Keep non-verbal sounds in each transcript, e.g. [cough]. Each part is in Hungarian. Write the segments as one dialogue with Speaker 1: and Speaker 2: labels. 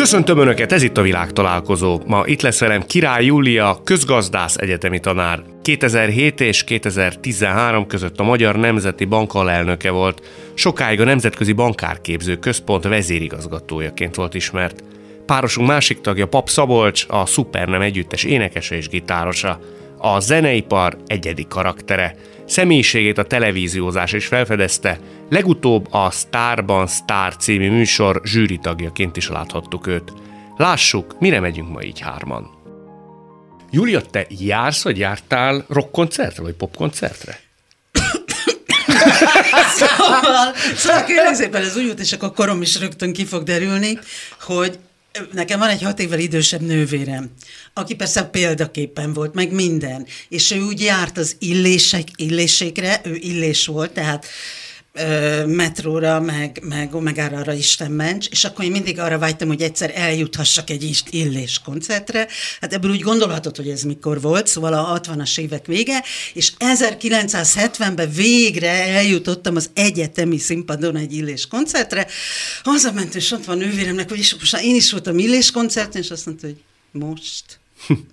Speaker 1: Köszöntöm Önöket, ez itt a világtalálkozó. Ma itt lesz velem Király Júlia, közgazdász egyetemi tanár. 2007 és 2013 között a Magyar Nemzeti Bank alelnöke volt. Sokáig a Nemzetközi Bankárképző Központ vezérigazgatójaként volt ismert. Párosunk másik tagja Pap Szabolcs, a Supernem együttes énekese és gitárosa. A zeneipar egyedi karaktere. Személyiségét a televíziózás is felfedezte, legutóbb a Starban Star című műsor zsűri tagjaként is láthattuk őt. Lássuk, mire megyünk ma így hárman. Júlia, te jársz, vagy jártál rockkoncertre, vagy popkoncertre?
Speaker 2: szóval, szóval kérlek szépen ez úgy jut, és akkor korom is rögtön ki fog derülni, hogy Nekem van egy hat évvel idősebb nővérem, aki persze példaképpen volt, meg minden, és ő úgy járt az illések, illésekre, ő illés volt, tehát metróra, meg, meg Omegára Isten ments, és akkor én mindig arra vágytam, hogy egyszer eljuthassak egy illés koncertre. Hát ebből úgy gondolhatod, hogy ez mikor volt, szóval a 60-as évek vége, és 1970-ben végre eljutottam az egyetemi színpadon egy illés koncertre. Hazament, és ott van nővéremnek, hogy is, most én is voltam illés koncerten, és azt mondta, hogy most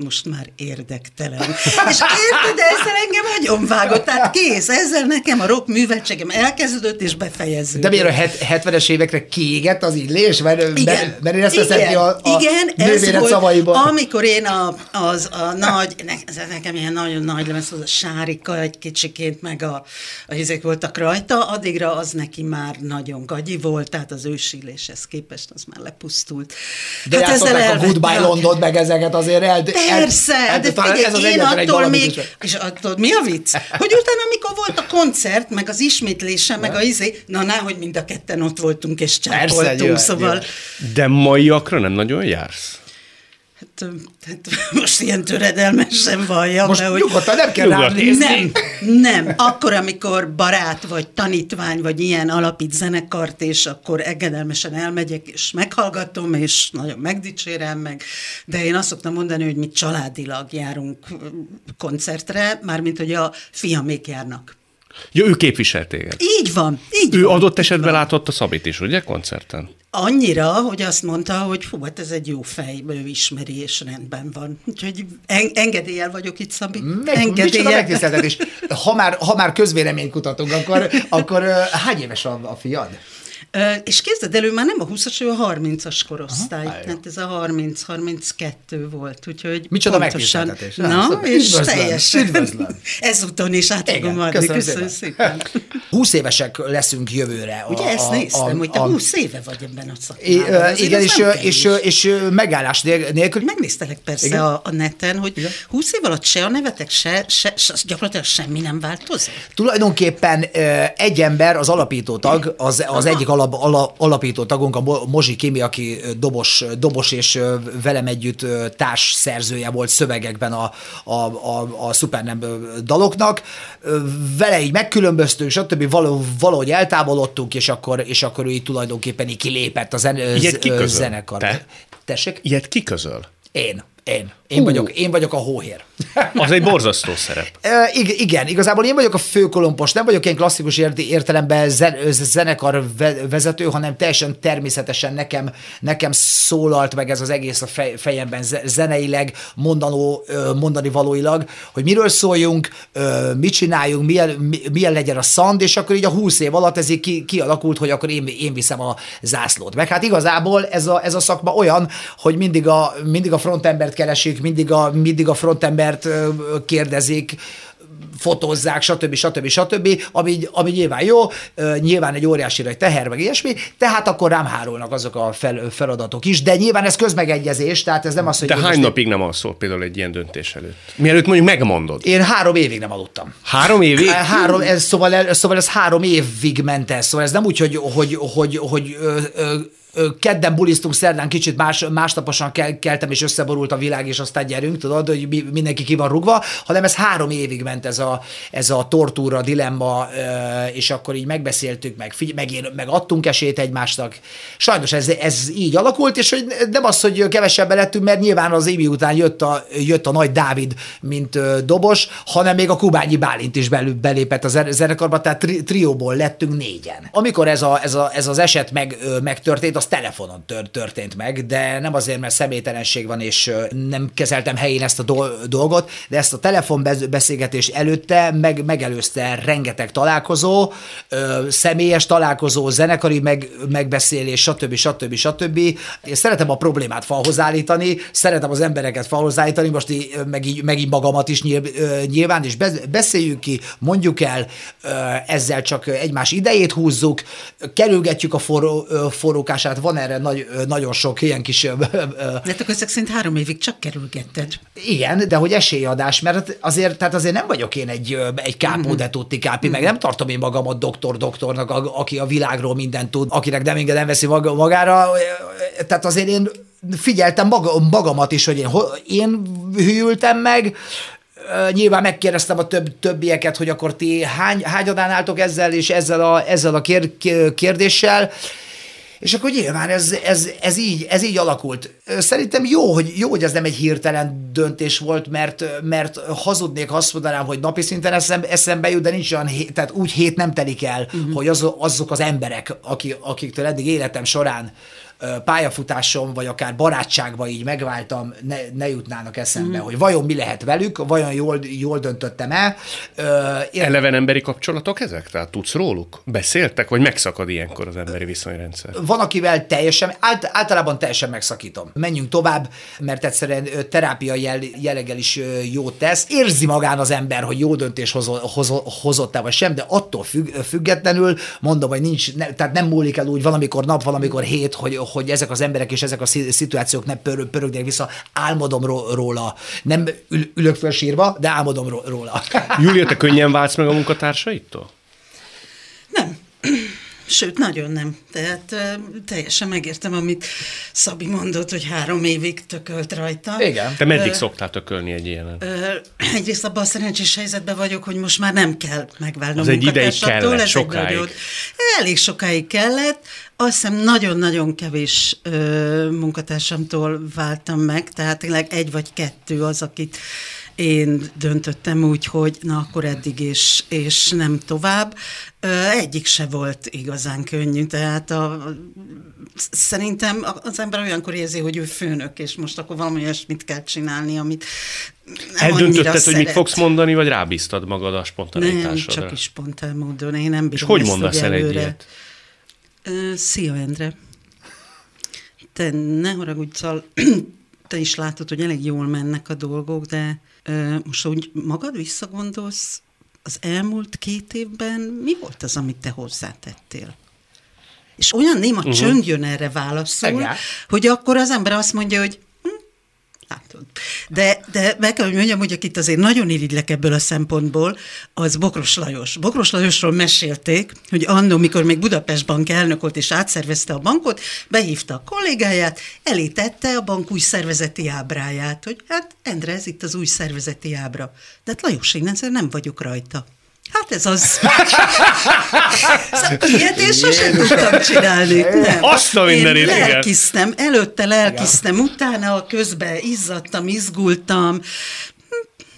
Speaker 2: most már érdektelen. És érted, ezzel engem nagyon vágott, tehát kész, ezzel nekem a rock műveltségem elkezdődött és befejeződött.
Speaker 3: De miért a 70-es évekre kiégett az illés? Mert,
Speaker 2: igen,
Speaker 3: mert én ezt ki a, a
Speaker 2: igen,
Speaker 3: ez volt, szavaiból.
Speaker 2: amikor én a, az a nagy, ne, nekem ilyen nagyon nagy lemez, az a sárika egy kicsiként, meg a, a hizék voltak rajta, addigra az neki már nagyon gagyi volt, tehát az ősilléshez képest az már lepusztult.
Speaker 3: De hát ezzel a Goodbye London, meg ezeket azért el
Speaker 2: el, Persze, el, de figyelj, ez az én attól még, és attól mi a vicc? Hogy utána, amikor volt a koncert, meg az ismétlése, meg a izé, na, na, hogy mind a ketten ott voltunk és csápoltunk, szóval... Jó.
Speaker 1: De maiakra nem nagyon jársz?
Speaker 2: Hát, hát most ilyen töredelmesen valljam.
Speaker 3: Most hogy nyugodtan nem kell rám
Speaker 2: Nem, nem. Akkor, amikor barát, vagy tanítvány, vagy ilyen alapít zenekart, és akkor engedelmesen elmegyek, és meghallgatom, és nagyon megdicsérem meg. De én azt szoktam mondani, hogy mi családilag járunk koncertre, mármint, hogy a fiamék járnak.
Speaker 1: Ja, ő képviselt téged.
Speaker 2: Így van, így
Speaker 1: Ő
Speaker 2: van,
Speaker 1: adott esetben van. látott a Szabit is, ugye, koncerten?
Speaker 2: Annyira, hogy azt mondta, hogy hú, hát ez egy jó fej, ő ismeri, és rendben van. Úgyhogy en- engedéllyel vagyok itt, Szabi.
Speaker 3: Meg, engedéllyel. és ha már, ha már közvéleményt kutatunk, akkor, akkor hány éves a, a fiad?
Speaker 2: És képzeld elő, már nem a 20-as, ő a 30-as korosztály. Aha, hát ez a 30-32 volt, úgyhogy
Speaker 3: Micsoda pontosan.
Speaker 2: Na, szóval és üdvözlöm, teljesen. Üdvözlöm. [laughs] Ezúton is át fogom adni. Köszönöm, köszönöm szépen.
Speaker 3: 20 [laughs] évesek leszünk jövőre.
Speaker 2: Ugye a, ezt néztem, a, hogy te 20 éve vagy ebben a szakmában.
Speaker 3: Igen, és, és, és, megállás nélkül.
Speaker 2: Megnéztelek persze a, a neten, hogy igen? 20 év alatt se a nevetek, se, se, se gyakorlatilag semmi nem változott.
Speaker 3: Tulajdonképpen egy ember, az alapító tag, az, az egyik alap, ala, alapító tagunk, a Mozsi Kimi, aki dobos, dobos és velem együtt társ szerzője volt szövegekben a, a, a, a Supernem daloknak. Vele így megkülönböztünk, stb. valahogy eltávolodtunk, és akkor, és akkor ő így tulajdonképpen így kilépett a zen, zenekar.
Speaker 1: Te?
Speaker 3: Tessék?
Speaker 1: Ilyet kiközöl?
Speaker 3: Én. Én. Én, vagyok, én vagyok a hóhér. [laughs]
Speaker 1: Az egy borzasztó szerep.
Speaker 3: Igen, igazából én vagyok a főkolompos, nem vagyok én klasszikus értelemben zen, zenekar vezető, hanem teljesen természetesen nekem, nekem szólalt meg ez az egész a fej, fejemben zeneileg, mondanó, mondani valóilag, hogy miről szóljunk, mit csináljunk, milyen, milyen legyen a szand, és akkor így a húsz év alatt ez így ki, kialakult, hogy akkor én, én viszem a zászlót. Meg hát igazából ez a, ez a szakma olyan, hogy mindig a, mindig a frontembert keresik, mindig a, mindig a frontembert kérdezik, fotózzák, stb. stb. stb., ami, ami nyilván jó, nyilván egy óriási nagy teher, meg ilyesmi, tehát akkor rám hárulnak azok a fel, feladatok is, de nyilván ez közmegegyezés, tehát ez nem az, hogy...
Speaker 1: De hány napig nem alszol például egy ilyen döntés előtt? Mielőtt mondjuk megmondod.
Speaker 3: Én három évig nem aludtam.
Speaker 1: Három évig?
Speaker 3: Három, ez, szóval, szóval ez három évig ment ez, szóval ez nem úgy, hogy, hogy, hogy, hogy, hogy ö, ö, kedden bulisztunk, szerdán kicsit más, másnaposan kel, keltem, és összeborult a világ, és aztán gyerünk, tudod, hogy mi, mindenki ki van rugva, hanem ez három évig ment ez a, ez a tortúra, dilemma, és akkor így megbeszéltük, meg, figy- meg, én, meg adtunk esélyt egymásnak. Sajnos ez, ez így alakult, és hogy nem az, hogy kevesebben lettünk, mert nyilván az évi után jött a, jött a nagy Dávid, mint dobos, hanem még a Kubányi Bálint is belül belépett a zen- zenekarba, tehát tri- trióból lettünk négyen. Amikor ez, a, ez, a, ez az eset meg, megtörtént, az telefonon tör, történt meg, de nem azért, mert személytelenség van, és nem kezeltem helyén ezt a do- dolgot, de ezt a telefonbeszélgetés előtte meg, megelőzte rengeteg találkozó, ö, személyes találkozó, zenekari meg, megbeszélés, stb. stb. stb. Én szeretem a problémát falhoz állítani, szeretem az embereket falhoz állítani, most így, meg, így, meg így magamat is nyilván, és be, beszéljük ki, mondjuk el, ezzel csak egymás idejét húzzuk, kerülgetjük a forró, ö, forrókását, van erre nagy, nagyon sok ilyen kis
Speaker 2: De akkor ezek szerint három évig csak kerülgetted.
Speaker 3: igen, de hogy esélyadás, mert azért, tehát azért nem vagyok én egy, egy kápó de tutti kápi, meg nem tartom én magamat doktor-doktornak, a- aki a világról mindent tud, akinek nem enged, nem veszi maga- magára, tehát azért én figyeltem maga, magamat is, hogy én, én hűltem meg, Nyilván megkérdeztem a több, többieket, hogy akkor ti hány, hányadán álltok ezzel és ezzel a, ezzel a kér, kérdéssel, és akkor nyilván ez, ez, ez, így, ez így alakult. Szerintem jó, hogy, jó, hogy ez nem egy hirtelen döntés volt, mert, mert hazudnék, ha azt mondanám, hogy napi szinten eszem, eszembe jut, de nincs olyan, hét, tehát úgy hét nem telik el, uh-huh. hogy az, azok az emberek, akik, akiktől eddig életem során pályafutásom, vagy akár barátságba így megváltam, ne, ne jutnának eszembe, mm. hogy vajon mi lehet velük, vajon jól, jól döntöttem el. Én-
Speaker 1: Eleven emberi kapcsolatok ezek? Tehát tudsz róluk? Beszéltek? Vagy megszakad ilyenkor az emberi viszonyrendszer?
Speaker 3: Van, akivel teljesen, ált, általában teljesen megszakítom. Menjünk tovább, mert egyszerűen terápia jell, jelleggel is ö, jót tesz. Érzi magán az ember, hogy jó döntés hozo, hozo, hozott-e vagy sem, de attól függ, függetlenül mondom, hogy nincs, ne, tehát nem múlik el úgy valamikor nap, valamikor hét, hogy, hogy ezek az emberek és ezek a szi- szituációk ne pör, pörögnek vissza. Álmodom ró- róla. Nem ül, ülök föl sírva, de álmodom ró- róla.
Speaker 1: Júlia, te könnyen váltsz meg a munkatársaitól?
Speaker 2: Nem. Sőt, nagyon nem. Tehát ö, teljesen megértem, amit Szabi mondott, hogy három évig tökölt rajta.
Speaker 3: Igen.
Speaker 1: Te meddig szoktál tökölni egy ilyenen?
Speaker 2: Ö, egyrészt abban a szerencsés helyzetben vagyok, hogy most már nem kell megválnom
Speaker 1: Az egy ideig kellett,
Speaker 2: ez
Speaker 1: sokáig.
Speaker 2: nagyon- Elég sokáig kellett. Azt hiszem nagyon-nagyon kevés ö, munkatársamtól váltam meg, tehát tényleg egy vagy kettő az, akit én döntöttem úgy, hogy na akkor eddig és, és nem tovább. Egyik se volt igazán könnyű, tehát a, szerintem az ember olyankor érzi, hogy ő főnök, és most akkor valami olyasmit kell csinálni, amit nem
Speaker 1: Eldöntötted, hogy mit fogsz mondani, vagy rábíztad magad a
Speaker 2: Nem,
Speaker 1: spontaneitásodra?
Speaker 2: csak is spontán módon. Én nem bírom
Speaker 1: És hogy mondasz el egy ilyet?
Speaker 2: Szia, Endre. Te ne haragudj, te is látod, hogy elég jól mennek a dolgok, de most úgy magad visszagondolsz, az elmúlt két évben mi volt az, amit te hozzátettél? És olyan néma uh-huh. csönd jön erre válaszul,
Speaker 3: Igen.
Speaker 2: hogy akkor az ember azt mondja, hogy látod. De, de meg kell, hogy mondjam, hogy akit azért nagyon irigylek ebből a szempontból, az Bokros Lajos. Bokros Lajosról mesélték, hogy annó, mikor még Budapest Bank elnök volt és átszervezte a bankot, behívta a kollégáját, elítette a bank új szervezeti ábráját, hogy hát Endre, ez itt az új szervezeti ábra. De hát Lajos, én nem vagyok rajta. Hát ez az. Szóval Ilyet én sosem tudtam csinálni. Nem.
Speaker 1: Azt a mindenit,
Speaker 2: Én
Speaker 1: igen.
Speaker 2: lelkisztem, előtte lelkisztem, utána a közben izzadtam, izgultam,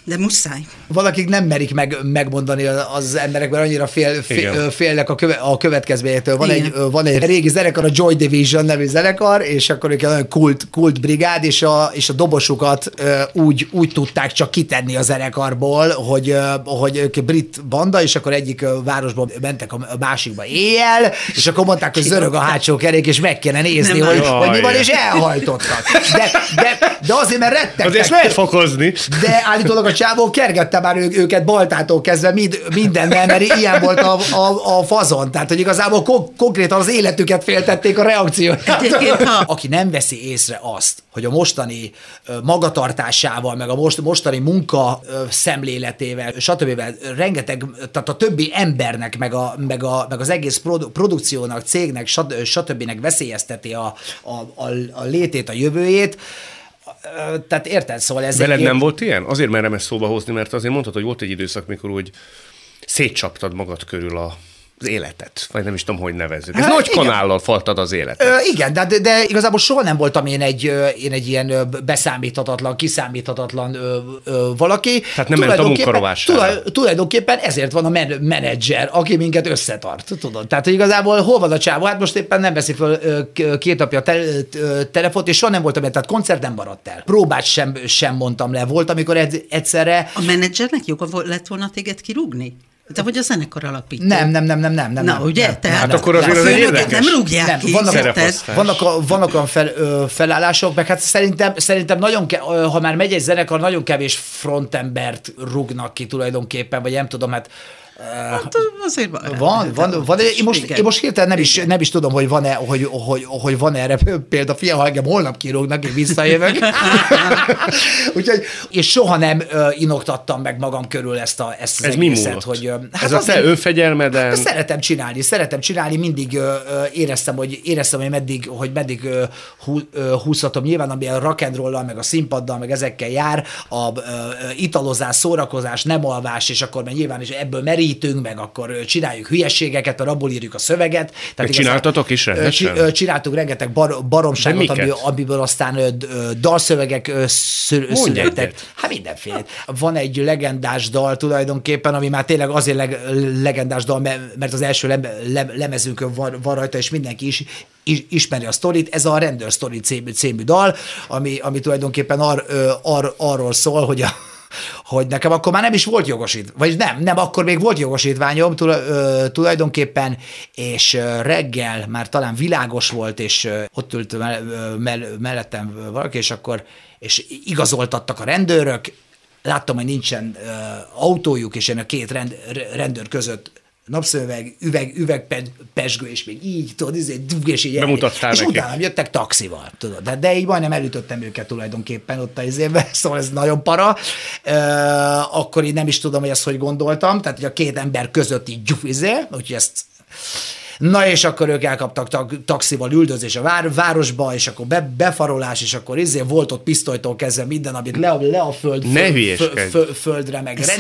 Speaker 2: de muszáj.
Speaker 3: Valakik nem merik meg, megmondani az emberek, mert annyira fél, fél, félnek a, köve, a következményektől. Van
Speaker 2: Igen.
Speaker 3: egy, van egy régi zenekar, a Joy Division nevű zenekar, és akkor ők egy olyan kult, kult brigád, és a, és a dobosukat úgy, úgy tudták csak kitenni a zenekarból, hogy, hogy ők brit banda, és akkor egyik ö, városból mentek a másikba éjjel, és akkor mondták, hogy zörög a hátsó kerék, és meg kéne nézni,
Speaker 2: Nem
Speaker 3: hogy, hogy mi van, és elhajtottak. De, de, de azért, mert rettegtek.
Speaker 1: Azért ezt lehet fokozni.
Speaker 3: De állítólag a csávó kergette már ő, őket baltától kezdve mind, mindennel, mert ilyen volt a, a, a fazon. Tehát, hogy igazából ko- konkrétan az életüket féltették a reakcióját.
Speaker 2: Egyébként, ha-
Speaker 3: Aki nem veszi észre azt, hogy a mostani magatartásával, meg a most, mostani munka szemléletével, stb. rengeteg, tehát a többi embernek, meg, a, meg, a, meg az egész produ- produkciónak, cégnek, stb. veszélyezteti a, a, a, a létét, a jövőjét, tehát érted? Szóval ez
Speaker 1: Veled
Speaker 3: egy-
Speaker 1: nem volt ilyen? Azért merem ezt szóba hozni, mert azért mondtad, hogy volt egy időszak, mikor úgy szétcsaptad magad körül a az életet, vagy nem is tudom, hogy nevezzük. Ez
Speaker 3: Hát
Speaker 1: nagy
Speaker 3: igen.
Speaker 1: kanállal faltad az életet.
Speaker 3: Ö, igen, de, de, igazából soha nem voltam én egy, én egy ilyen beszámíthatatlan, kiszámíthatatlan ö, ö, valaki.
Speaker 1: Tehát nem ment a munkarovására.
Speaker 3: tulaj- Tulajdonképpen ezért van a men- menedzser, aki minket összetart, tudod. Tehát, hogy igazából hol van a csávó? Hát most éppen nem veszi föl két napja te, telefont, és soha nem voltam, tehát koncert nem maradt el. Próbát sem, sem mondtam le. Volt, amikor egy, egyszerre
Speaker 2: A menedzsernek joga lett volna téged kirúgni? Te vagy a zenekar alapító.
Speaker 3: nem, nem, nem, nem, nem, nem.
Speaker 2: Na, ugye?
Speaker 3: Nem,
Speaker 2: Tehát
Speaker 1: Hát
Speaker 3: nem,
Speaker 1: akkor
Speaker 3: nem.
Speaker 1: azért
Speaker 2: a
Speaker 1: az érdekes.
Speaker 2: nem rúgják
Speaker 3: Nem,
Speaker 2: ki.
Speaker 3: vannak, vannak, a, vannak olyan fel, ö, felállások, meg hát szerintem, szerintem nagyon, ke, ö, ha már megy egy zenekar, nagyon kevés frontembert rúgnak ki tulajdonképpen, vagy nem tudom, hát
Speaker 2: Hát azért van.
Speaker 3: van, van, van, én most,
Speaker 2: Igen.
Speaker 3: én most hirtelen nem is, nem is tudom, hogy van-e, hogy, hogy, hogy van erre példa, fia, ha engem holnap kirúgnak, én visszajövök. [laughs] Úgyhogy, és soha nem inoktattam meg magam körül ezt, a, ezt az
Speaker 1: Ez
Speaker 3: egészet, hogy... ö,
Speaker 1: Ez a te önfegyelmeden...
Speaker 3: Hát Szeretem csinálni, szeretem csinálni, mindig éreztem, hogy éreztem, hogy meddig, hogy meddig hú, húzhatom. Nyilván, ami a rock and roll meg a színpaddal, meg ezekkel jár, a ö, italozás, szórakozás, nem alvás, és akkor meg nyilván is ebből merítünk, meg akkor csináljuk hülyeségeket, mert abból írjuk a szöveget.
Speaker 1: Meg csináltatok is rendesen?
Speaker 3: ö, Csináltunk rengeteg bar, baromságot, ami, amiből aztán dalszövegek születtek. Hát mindenféle. Van egy legendás dal tulajdonképpen, ami már tényleg azért leg, legendás dal, me- mert az első lem, lem, lemezünkön van, van rajta, és mindenki is, is ismeri a sztorit. Ez a Rendőr Story című, című dal, ami, ami tulajdonképpen ar, ar, arról szól, hogy a hogy nekem akkor már nem is volt jogosít, vagy nem, nem, akkor még volt jogosítványom tulajdonképpen, és reggel már talán világos volt, és ott ült mellettem valaki, és akkor és igazoltattak a rendőrök, láttam, hogy nincsen ö, autójuk, és én a két rend, rendőr között napszöveg, üveg, üvegpesgő, és még így, tudod, izé, dug, és így
Speaker 1: Bemutattál
Speaker 3: és
Speaker 1: neki.
Speaker 3: utána jöttek taxival, tudod, de, de így majdnem elütöttem őket tulajdonképpen ott a izébe, [laughs] szóval ez nagyon para. Ö, akkor én nem is tudom, hogy ezt hogy gondoltam, tehát hogy a két ember között így gyuf, izé, úgyhogy ezt Na és akkor ők elkaptak tak, taxival üldözés a vár, városba, és akkor be, befarolás, és akkor izé volt ott pisztolytól kezdve minden, amit le, a- le a föld,
Speaker 1: Ne
Speaker 3: föld,
Speaker 1: hülyeskedj.
Speaker 3: föld, föld, földre, meg,
Speaker 2: Ez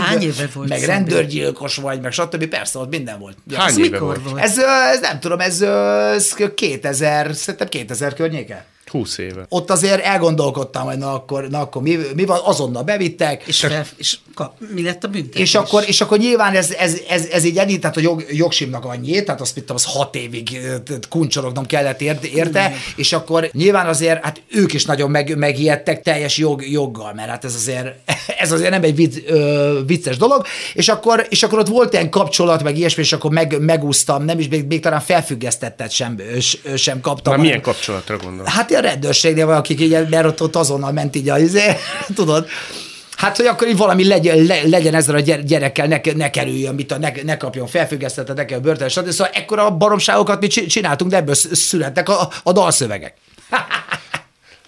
Speaker 2: volt,
Speaker 3: meg rendőrgyilkos vagy, meg stb. Persze, ott minden volt. Ja.
Speaker 1: Hány
Speaker 2: Ez
Speaker 1: éve
Speaker 2: mikor
Speaker 1: volt?
Speaker 2: volt?
Speaker 3: Ez, ez nem tudom, ez, ez 2000, szerintem 2000 környéke.
Speaker 1: 20 éve.
Speaker 3: Ott azért elgondolkodtam, hogy na akkor, na akkor mi, mi van, azonnal bevittek,
Speaker 2: És, fel, és kap, mi lett a büntetés?
Speaker 3: és akkor, és akkor nyilván ez, ez, ez, ez így ennyi, tehát a jog, jogsimnak annyi, tehát azt mit az hat évig kuncsorognom kellett érte, érte és akkor nyilván azért, hát ők is nagyon meg, megijedtek teljes jog, joggal, mert hát ez azért, [laughs] ez azért nem egy vicc, ö, vicces dolog, és akkor, és akkor ott volt ilyen kapcsolat, meg ilyesmi, és akkor meg, megúsztam, nem is, még, még talán felfüggesztettet sem, sem kaptam.
Speaker 1: Már milyen kapcsolatra gondolsz?
Speaker 3: Hát a rendőrségnél van, akik így, mert ott, azonnal ment így a izé, [laughs] tudod. Hát, hogy akkor így valami legyen, le, legyen ezzel a gyere- gyerekkel, ne, ne kerüljön, mit a, ne, ne kapjon felfüggesztetet, ne kell börtön, stb. Szóval ekkora baromságokat mi csi- csináltunk, de ebből sz- születtek a, a dalszövegek. [laughs]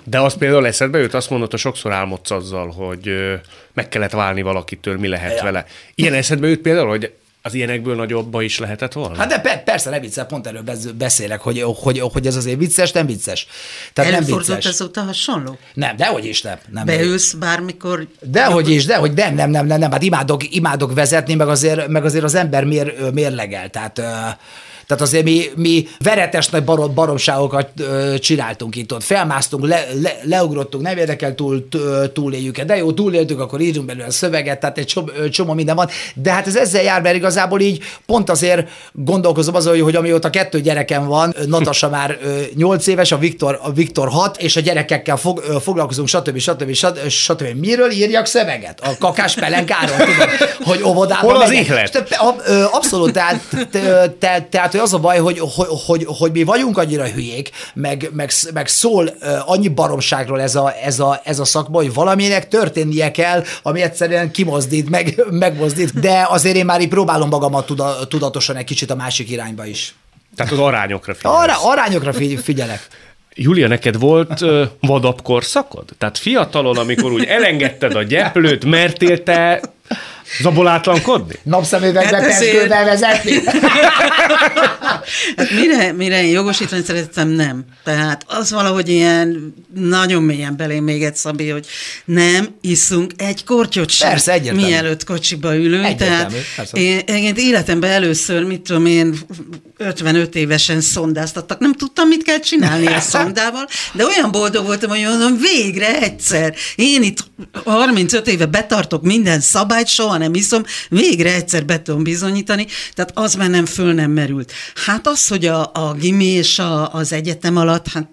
Speaker 1: De az például eszedbe jut, azt mondod, hogy sokszor álmodsz azzal, hogy meg kellett válni valakitől, mi lehet
Speaker 3: Ja.
Speaker 1: vele. Ilyen eszedbe jut például, hogy az ilyenekből nagyobba is lehetett volna?
Speaker 3: Hát de per, persze, nem vicces, pont erről beszélek, hogy, hogy, hogy ez azért vicces, nem vicces. Tehát nem vicces.
Speaker 2: azóta hasonló?
Speaker 3: Nem, dehogy is nem. nem
Speaker 2: Beülsz bármikor...
Speaker 3: Dehogy is, dehogy nem, nem, nem, nem, nem, hát imádok, imádok vezetni, meg azért, meg azért az ember mér, mérlegel, tehát ö, tehát azért mi, mi veretes nagy barom, baromságokat ö, csináltunk itt ott. Felmásztunk, le, le, leugrottunk, nem érdekel túl, túléljük de jó, túléltük, akkor írjunk belőle a szöveget, tehát egy csomó, csomó minden van. De hát ez ezzel jár, mert igazából így pont azért gondolkozom azon, hogy, amióta kettő gyerekem van, Natasa már 8 éves, a Viktor, a Viktor 6, és a gyerekekkel fog, foglalkozunk, stb. stb. stb. stb. Miről írjak szöveget? A kakás pelenkáról, tudod, hogy óvodában
Speaker 1: Hol az ihlet?
Speaker 3: Abszolút, tehát, te- te- tehát hogy az a baj, hogy, hogy, hogy, hogy mi vagyunk annyira hülyék, meg, meg, meg szól annyi baromságról ez a, ez, a, ez a szakma, hogy valaminek történnie kell, ami egyszerűen kimozdít, meg, megmozdít, de azért én már így próbálom magamat tuda, tudatosan egy kicsit a másik irányba is.
Speaker 1: Tehát az arányokra figyelsz.
Speaker 3: Arra, arányokra figyelek.
Speaker 1: Júlia, neked volt ö, vadabb korszakod? Tehát fiatalon, amikor úgy elengedted a gyeplőt, mertél te zabolátlankodni?
Speaker 3: Napszemüvegbe hát peskővel vezetni?
Speaker 2: hát [laughs] mire, mire én jogosítványt szerettem, nem. Tehát az valahogy ilyen nagyon mélyen belém még egy Szabi, hogy nem iszunk egy kortyot sem.
Speaker 3: Persze, egyértelmű.
Speaker 2: Mielőtt kocsiba ülünk.
Speaker 3: Egyértelmű,
Speaker 2: Tehát én, én életemben először, mit tudom én, 55 évesen szondáztattak. Nem tudtam, mit kell csinálni a [laughs] szondával, de olyan boldog voltam, hogy mondom, végre egyszer. Én itt 35 éve betartok minden szabályt, soha nem iszom, végre egyszer be tudom bizonyítani, tehát az már nem föl nem merült. Hát az, hogy a, a gimi és a, az egyetem alatt, hát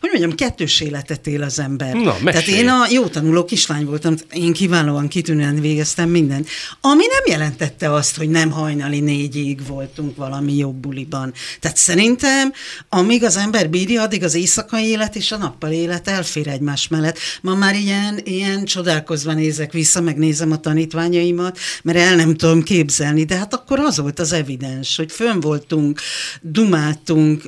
Speaker 2: hogy mondjam, kettős életet él az ember.
Speaker 1: Na,
Speaker 2: Tehát én a jó tanuló kislány voltam, én kiválóan kitűnően végeztem mindent, ami nem jelentette azt, hogy nem hajnali négyig voltunk valami jobb buliban. Tehát szerintem, amíg az ember bírja, addig az éjszakai élet és a nappal élet elfér egymás mellett. Ma már ilyen, ilyen csodálkozva nézek vissza, megnézem a tanítványaimat, mert el nem tudom képzelni, de hát akkor az volt az evidens, hogy fönn voltunk, dumáltunk,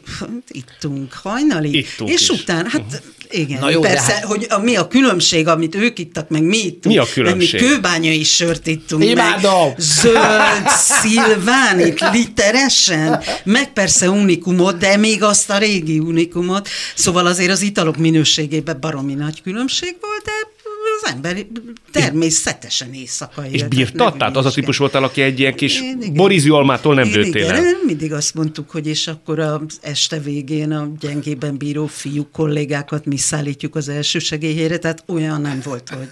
Speaker 2: ittunk, hajnalig,
Speaker 1: Ittunk
Speaker 2: és
Speaker 1: is.
Speaker 2: utána, hát igen,
Speaker 3: Na jó,
Speaker 2: persze,
Speaker 3: hát-
Speaker 2: hogy a, mi a különbség, amit ők ittak, meg mi ittunk.
Speaker 1: Mi a különbség?
Speaker 2: Mi kőbányai sört ittunk.
Speaker 3: Imádom!
Speaker 2: Meg zöld szilvánit literesen, meg persze unikumot, de még azt a régi unikumot. Szóval azért az italok minőségében baromi nagy különbség volt, de ember természetesen éjszaka
Speaker 1: És bírtad? Tehát az a típus voltál, aki egy ilyen kis borizű almától nem el.
Speaker 2: mindig azt mondtuk, hogy és akkor az este végén a gyengében bíró fiú kollégákat mi szállítjuk az első segélyhelyre, tehát olyan nem volt, hogy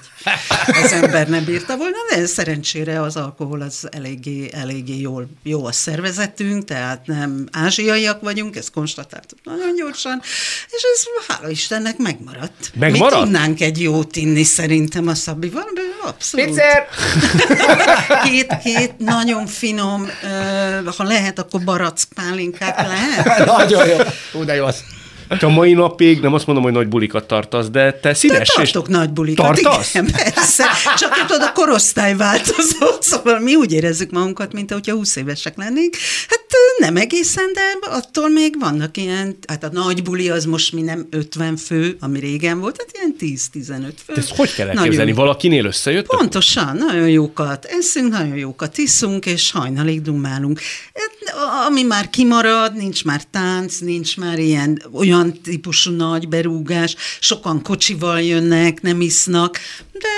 Speaker 2: az ember nem bírta volna, de szerencsére az alkohol az eléggé, eléggé jól, jó a szervezetünk, tehát nem ázsiaiak vagyunk, ezt konstatáltuk nagyon gyorsan, és ez hála Istennek megmaradt.
Speaker 1: Megmaradt?
Speaker 2: Mi tudnánk egy jót inni szerintem a Szabival, abszolút.
Speaker 3: Picér! [laughs]
Speaker 2: Két, két nagyon finom, ha lehet, akkor barack pálinkák lehet. [laughs]
Speaker 3: Nagyon jó. Hú, de jó az.
Speaker 1: Te a mai napig nem azt mondom, hogy nagy bulikat tartasz, de te színes és
Speaker 2: tartok nagy bulikat.
Speaker 1: Tartasz?
Speaker 2: Igen, persze. Csak tudod, a korosztály változott, [laughs] szóval mi úgy érezzük magunkat, mint hogyha 20 évesek lennénk. Hát nem egészen, de attól még vannak ilyen, hát a nagy buli az most mi nem 50 fő, ami régen volt, hát ilyen 10-15 fő.
Speaker 1: De ezt hogy kell
Speaker 2: Nagyon
Speaker 1: elképzelni? Valakinél összejött?
Speaker 2: Pontosan, nagyon jókat eszünk, nagyon jókat iszunk, és hajnalig dumálunk. Ami már kimarad, nincs már tánc, nincs már ilyen olyan típusú nagy berúgás, sokan kocsival jönnek, nem isznak, de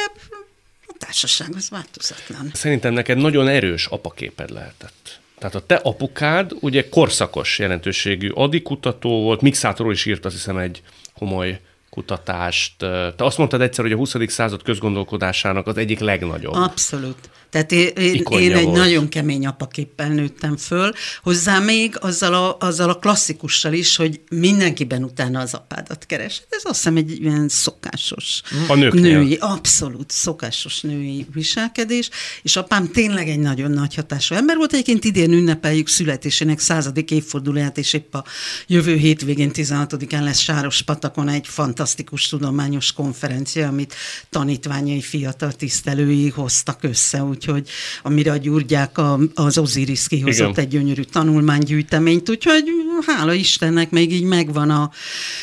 Speaker 2: a társaság az változatlan.
Speaker 1: Szerintem neked nagyon erős apaképed lehetett. Tehát a te apukád ugye korszakos jelentőségű adikutató volt, mixátorról is írt azt hiszem egy komoly kutatást. Te azt mondtad egyszer, hogy a 20. század közgondolkodásának az egyik legnagyobb.
Speaker 2: Abszolút. Tehát én, én, én egy
Speaker 1: volt.
Speaker 2: nagyon kemény apaképpen nőttem föl, hozzá még azzal a, azzal a klasszikussal is, hogy mindenkiben utána az apádat keresed. Ez azt hiszem egy ilyen szokásos
Speaker 1: A nőknél.
Speaker 2: női, abszolút szokásos női viselkedés, és apám tényleg egy nagyon nagy hatású ember volt. Egyébként idén ünnepeljük születésének századik évfordulóját, és épp a jövő hétvégén 16-án lesz Sáros Patakon egy fantasztikus tudományos konferencia, amit tanítványai fiatal tisztelői hoztak össze, úgyhogy amire a gyurgyák a, az Osiris kihozott
Speaker 1: Igen.
Speaker 2: egy gyönyörű tanulmánygyűjteményt, úgyhogy hála Istennek még így megvan, a,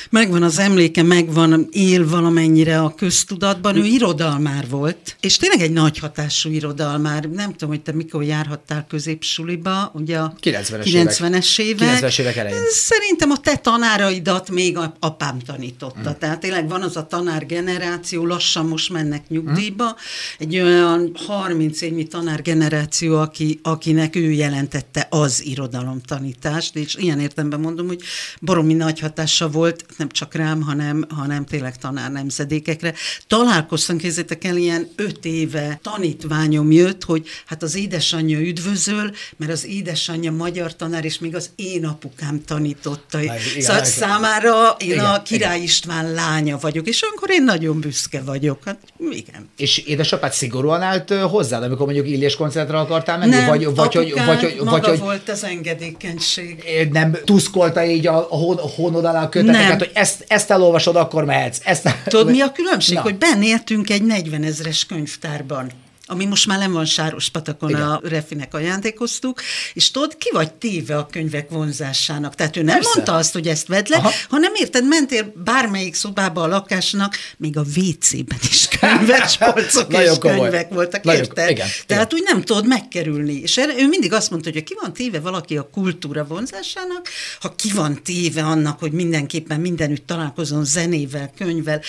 Speaker 2: megvan az emléke, megvan, él valamennyire a köztudatban. Ő irodalmár volt, és tényleg egy nagy hatású irodalmár. Nem tudom, hogy te mikor járhattál középsuliba, ugye a
Speaker 3: 90-es évek.
Speaker 2: 90-es évek.
Speaker 3: 90-es évek elején.
Speaker 2: Szerintem a te tanáraidat még a apám tanította. Mm. Tehát tényleg van az a tanár generáció, lassan most mennek nyugdíjba, egy olyan 30 évnyi tanár generáció, aki, akinek ő jelentette az irodalomtanítást, és ilyen értemben mondom, hogy baromi nagy hatása volt, nem csak rám, hanem, hanem tényleg tanár nemzedékekre. Találkoztam, kézzétek el, ilyen öt éve tanítványom jött, hogy hát az édesanyja üdvözöl, mert az édesanyja magyar tanár, és még az én apukám tanította.
Speaker 3: igen,
Speaker 2: szóval
Speaker 3: igen.
Speaker 2: számára én
Speaker 3: Igen,
Speaker 2: a Király István lánya vagyok, és olyankor akkor én nagyon büszke vagyok. Hát igen.
Speaker 3: És édesapád szigorúan állt ö, hozzád, amikor mondjuk Illés koncertre akartál menni?
Speaker 2: Nem,
Speaker 3: vagy, vagy, hogy, vagy, hogy,
Speaker 2: maga
Speaker 3: vagy, hogy
Speaker 2: volt az engedékenység.
Speaker 3: nem tuszkolta így a, a hon, honod alá a köteteket,
Speaker 2: Nem.
Speaker 3: hogy ezt, ezt elolvasod, akkor mehetsz. Ezt,
Speaker 2: Tudod, mi a különbség?
Speaker 3: Na.
Speaker 2: Hogy bennéltünk egy 40 ezres könyvtárban ami most már nem van Sáros patakon,
Speaker 3: Igen.
Speaker 2: a Refinek ajándékoztuk, és tudod, ki vagy téve a könyvek vonzásának. Tehát ő nem
Speaker 3: Persze.
Speaker 2: mondta azt, hogy ezt vedd le,
Speaker 3: Aha.
Speaker 2: hanem érted, mentél bármelyik szobába a lakásnak, még a WC-ben is könyves [laughs] polcok és könyvek voltak,
Speaker 3: Nagyon-
Speaker 2: érted?
Speaker 3: igen,
Speaker 2: Tehát úgy nem tudod megkerülni. És erre, ő mindig azt mondta, hogy ha ki van téve valaki a kultúra vonzásának, ha ki van téve annak, hogy mindenképpen mindenütt találkozom zenével, könyvvel,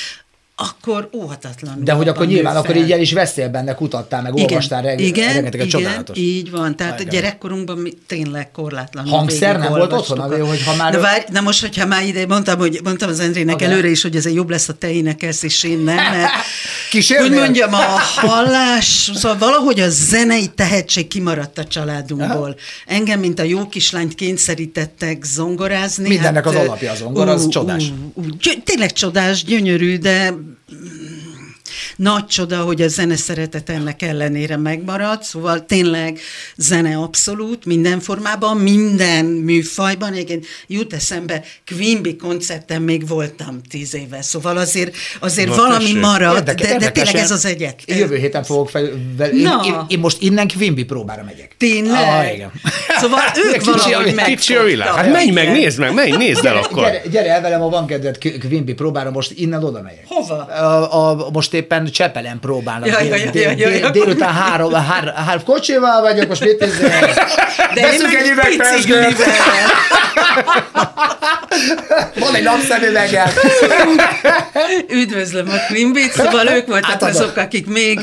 Speaker 2: akkor óhatatlanul.
Speaker 3: De hogy akkor nyilván
Speaker 2: nő
Speaker 3: akkor
Speaker 2: fel.
Speaker 3: így el is veszel benne, kutattál, meg olvastál reg-
Speaker 2: igen,
Speaker 3: rengeteget
Speaker 2: igen,
Speaker 3: csodálatos.
Speaker 2: így van. Tehát
Speaker 3: Igen.
Speaker 2: a gyerekkorunkban mi tényleg korlátlanul
Speaker 3: Hangszer nem volt otthon,
Speaker 2: a-
Speaker 3: hogy ha már-
Speaker 2: Na, várj, na most, hogyha már ide mondtam, hogy mondtam az Endrének
Speaker 3: Igen.
Speaker 2: előre is, hogy ez jobb lesz, a te énekelsz, és én nem, mert [laughs]
Speaker 3: Kísérnél?
Speaker 2: hogy mondjam, a hallás, szóval valahogy a zenei tehetség kimaradt a családunkból. Engem, mint a jó kislányt kényszerítettek zongorázni.
Speaker 3: Mindennek az alapja a zongora, az csodás.
Speaker 2: Ú, ú, gy- tényleg csodás, gyönyörű, de mm nagy csoda, hogy a zene szeretet ennek ellenére megmaradt, szóval tényleg zene abszolút, minden formában, minden műfajban. Egyébként jut eszembe, Quimby koncerten még voltam tíz éve, szóval azért, azért
Speaker 1: Na,
Speaker 2: valami
Speaker 1: tessék.
Speaker 2: marad,
Speaker 3: Érdeke-
Speaker 2: de, de tényleg ez az egyet.
Speaker 3: Én Jövő héten fogok fel, vel, én,
Speaker 2: Na.
Speaker 3: én, én, most innen Quimby próbára megyek.
Speaker 2: Tényleg?
Speaker 3: Ah, igen. [laughs]
Speaker 2: Szóval ők
Speaker 3: Kicsi a-
Speaker 2: valahogy
Speaker 1: Kicsi a világ. Hát menj meg,
Speaker 2: Igen.
Speaker 1: nézd meg, menj, nézd el akkor.
Speaker 3: Gyere, gyere el velem, ha van kedved Quimby próbára, most innen oda megyek.
Speaker 2: Hova?
Speaker 3: A, a, most éppen Csepelen próbálnak.
Speaker 2: Ja,
Speaker 3: dél,
Speaker 2: ja, ja,
Speaker 3: dél,
Speaker 2: ja, ja,
Speaker 3: dél,
Speaker 2: ja.
Speaker 3: délután három, három, három kocsival vagyok, most mit nézzük?
Speaker 2: De
Speaker 3: Veszünk egy
Speaker 2: biciklivel. [laughs]
Speaker 3: Van egy napszemüveggel.
Speaker 2: Üdvözlöm a Quimbit, szóval ők voltak
Speaker 3: Átadom.
Speaker 2: azok, akik még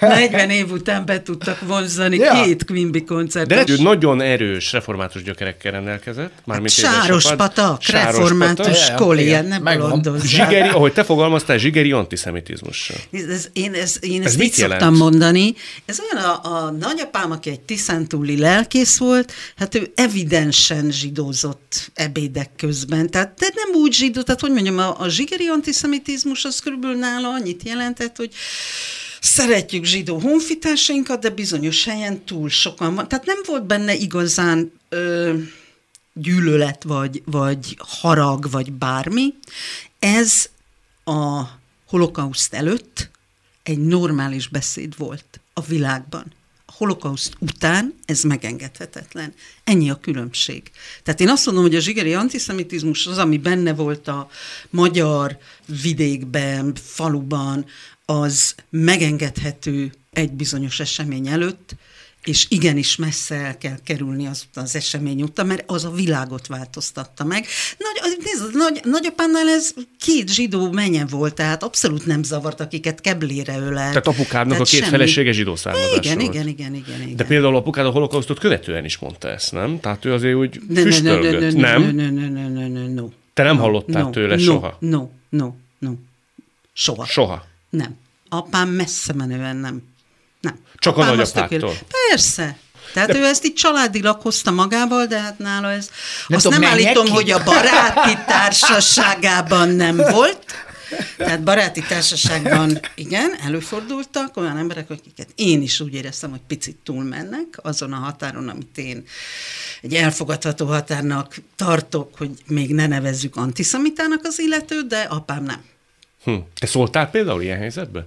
Speaker 2: 40 év után be tudtak vonzani
Speaker 3: Ja.
Speaker 2: két
Speaker 1: De
Speaker 2: koncertet.
Speaker 1: ő nagyon erős református gyökerekkel rendelkezett. Mármint
Speaker 2: Sáros patak, református
Speaker 1: patak.
Speaker 3: Ja,
Speaker 2: kol,
Speaker 3: igen,
Speaker 2: ilyen, ne
Speaker 3: megvan.
Speaker 2: bolondozzál.
Speaker 1: Zsigeri, ahogy te fogalmaztál, zsigeri antiszemitizmussal.
Speaker 2: Ez, én, ez, én
Speaker 1: Ez
Speaker 2: ezt
Speaker 1: mit
Speaker 2: így
Speaker 1: jelent?
Speaker 2: szoktam mondani. Ez olyan a, a nagyapám, aki egy tiszántúli lelkész volt, hát ő evidensen zsidózott ebédek közben. Tehát de nem úgy zsidó, tehát hogy mondjam, a, a zsigeri antiszemitizmus az körülbelül nála annyit jelentett, hogy szeretjük zsidó honfitársainkat, de bizonyos helyen túl sokan van. Tehát nem volt benne igazán ö, gyűlölet, vagy, vagy harag, vagy bármi. Ez a holokauszt előtt egy normális beszéd volt a világban. A holokauszt után ez megengedhetetlen. Ennyi a különbség. Tehát én azt mondom, hogy a zsigeri antiszemitizmus az, ami benne volt a magyar vidékben, faluban, az megengedhető egy bizonyos esemény előtt, és igenis messze el kell kerülni az, az esemény után, mert az a világot változtatta meg. Nagy, nézd, nagy, nagyapánnál ez két zsidó menye volt, tehát abszolút nem zavart, akiket keblére ölelt.
Speaker 1: Tehát apukádnak a két
Speaker 2: semmi.
Speaker 1: felesége zsidó származású
Speaker 2: igen,
Speaker 1: volt.
Speaker 2: igen, igen, igen, igen.
Speaker 1: De például apukád a holokausztot követően is mondta ezt, nem? Tehát ő azért úgy füstölgött, nem?
Speaker 2: Ne, ne, ne, ne, ne, no.
Speaker 1: Te nem hallottál tőle
Speaker 2: no,
Speaker 1: soha?
Speaker 2: No, no, no. Soha.
Speaker 1: Soha.
Speaker 2: Nem. Apám messze menően nem. Nem.
Speaker 1: Csak a nagyapától?
Speaker 2: Persze. Tehát ő ezt így családilag hozta magával, de hát nála ez...
Speaker 3: Nem
Speaker 2: azt
Speaker 3: tudom,
Speaker 2: nem állítom,
Speaker 3: ki?
Speaker 2: hogy a baráti társaságában nem volt, tehát baráti társaságban igen, előfordultak olyan emberek, akiket én is úgy éreztem, hogy picit túlmennek azon a határon, amit én egy elfogadható határnak tartok, hogy még ne nevezzük antiszemitának az illetőt, de apám nem.
Speaker 1: Hm. Te szóltál például ilyen helyzetben?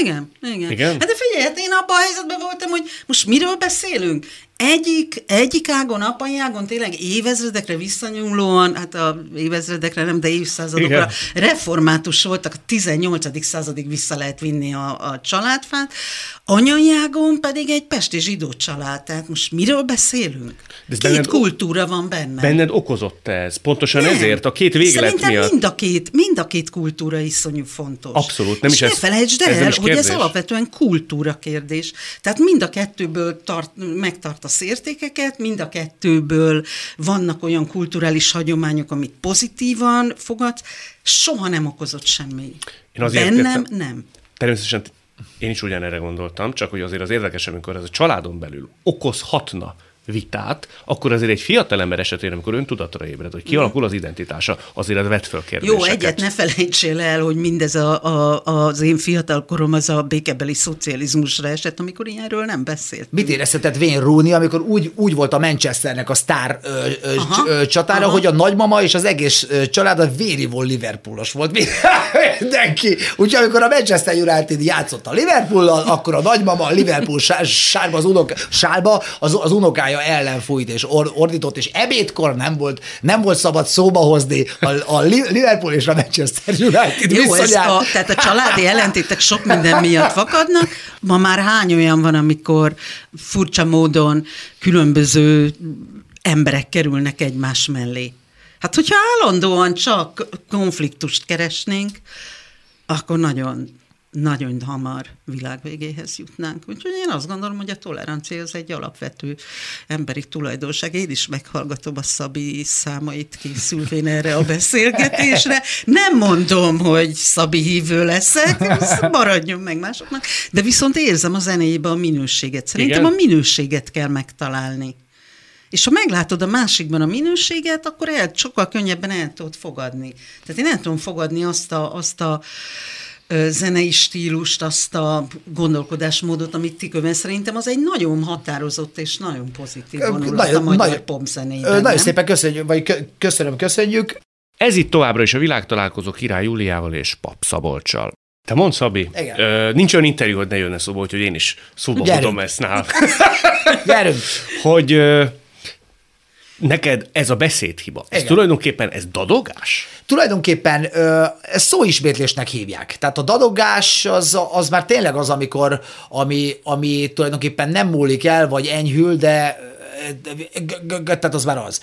Speaker 2: Igen, igen.
Speaker 1: Igen?
Speaker 2: Hát de figyelj, hát én abban a helyzetben voltam, hogy most miről beszélünk? Egyik, egyik ágon, apai ágon tényleg évezredekre visszanyúlóan, hát a évezredekre nem, de évszázadokra
Speaker 1: Igen.
Speaker 2: református voltak, a 18. századig vissza lehet vinni a, a családfát, anyai ágon pedig egy pesti zsidó család, tehát most miről beszélünk?
Speaker 1: ez
Speaker 2: Két
Speaker 1: benned-
Speaker 2: kultúra van benne.
Speaker 1: Benned okozott ez? Pontosan
Speaker 2: Nem.
Speaker 1: ezért? A két véglet
Speaker 2: Szerintem
Speaker 1: miatt?
Speaker 2: mind a két, mind a két kultúra iszonyú fontos.
Speaker 1: Abszolút, nem
Speaker 2: és
Speaker 1: is
Speaker 2: ne
Speaker 1: ez-
Speaker 2: felejtsd
Speaker 1: ez nem
Speaker 2: el,
Speaker 1: is
Speaker 2: hogy ez alapvetően kultúra kérdés. Tehát mind a kettőből tart, megtartasz értékeket, mind a kettőből vannak olyan kulturális hagyományok, amit pozitívan fogadsz, soha nem okozott semmi.
Speaker 1: Én azért
Speaker 2: Bennem
Speaker 1: értem-
Speaker 2: nem.
Speaker 1: Természetesen én is ugyanerre gondoltam, csak hogy azért az érdekes, amikor ez a családon belül okozhatna vitát, akkor azért egy fiatal ember esetén, amikor ön tudatra ébred, hogy kialakul az identitása, azért az vett föl kérdéseket.
Speaker 2: Jó, egyet ne felejtsél el, hogy mindez a, a, az én fiatal korom az a békebeli szocializmusra esett, amikor ilyenről nem beszélt.
Speaker 3: Mit éreztetett Wayne Rooney, amikor úgy, úgy volt a Manchesternek a sztár ö, ö,
Speaker 2: Aha,
Speaker 3: ö, csatára,
Speaker 2: aha.
Speaker 3: hogy a nagymama és az egész család a véri volt Liverpoolos volt. Mi- [laughs] Mindenki. Úgyhogy amikor a Manchester United játszott a Liverpool akkor a nagymama a Liverpool sá- sárba, az, unok, sálba az, az unokája ellen fújt és or, ordított, és ebédkor nem volt, nem volt szabad szóba hozni a, a Li- Liverpool és a Manchester United
Speaker 2: Jó,
Speaker 3: viszonyát.
Speaker 2: a, tehát a családi ellentétek sok minden miatt fakadnak. Ma már hány olyan van, amikor furcsa módon különböző emberek kerülnek egymás mellé. Hát, hogyha állandóan csak konfliktust keresnénk, akkor nagyon, nagyon hamar világvégéhez jutnánk. Úgyhogy én azt gondolom, hogy a tolerancia az egy alapvető emberi tulajdonság. Én is meghallgatom a Szabi számait készülvén erre a beszélgetésre. Nem mondom, hogy Szabi hívő leszek, maradjon meg másoknak, de viszont érzem a zenéjében a minőséget. Szerintem
Speaker 1: Igen?
Speaker 2: a minőséget kell megtalálni. És ha meglátod a másikban a minőséget, akkor el, sokkal könnyebben el tudod fogadni. Tehát én el tudom fogadni azt a, azt a zenei stílust, azt a gondolkodásmódot, amit ti követ. Szerintem az egy nagyon határozott és nagyon pozitív vonulat a magyar popzenében.
Speaker 3: ö, Nagyon
Speaker 2: nem?
Speaker 3: szépen köszönjük, vagy kö- köszönöm, köszönjük.
Speaker 1: Ez itt továbbra is a világtalálkozó Király Júliával és Pap Szabolcsal. Te mondd, Szabi,
Speaker 3: Igen.
Speaker 1: ö, nincs olyan interjú, hogy ne jönne szóba, úgyhogy én is szóba
Speaker 3: Gyerünk.
Speaker 1: hozom ezt nál.
Speaker 3: Gyerünk! [laughs]
Speaker 1: hogy ö, neked ez a beszédhiba, ez
Speaker 3: Igen.
Speaker 1: tulajdonképpen ez dadogás?
Speaker 3: Tulajdonképpen ö, ezt szóismétlésnek hívják. Tehát a dadogás az, az már tényleg az, amikor, ami, ami tulajdonképpen nem múlik el, vagy enyhül, de tehát az már az.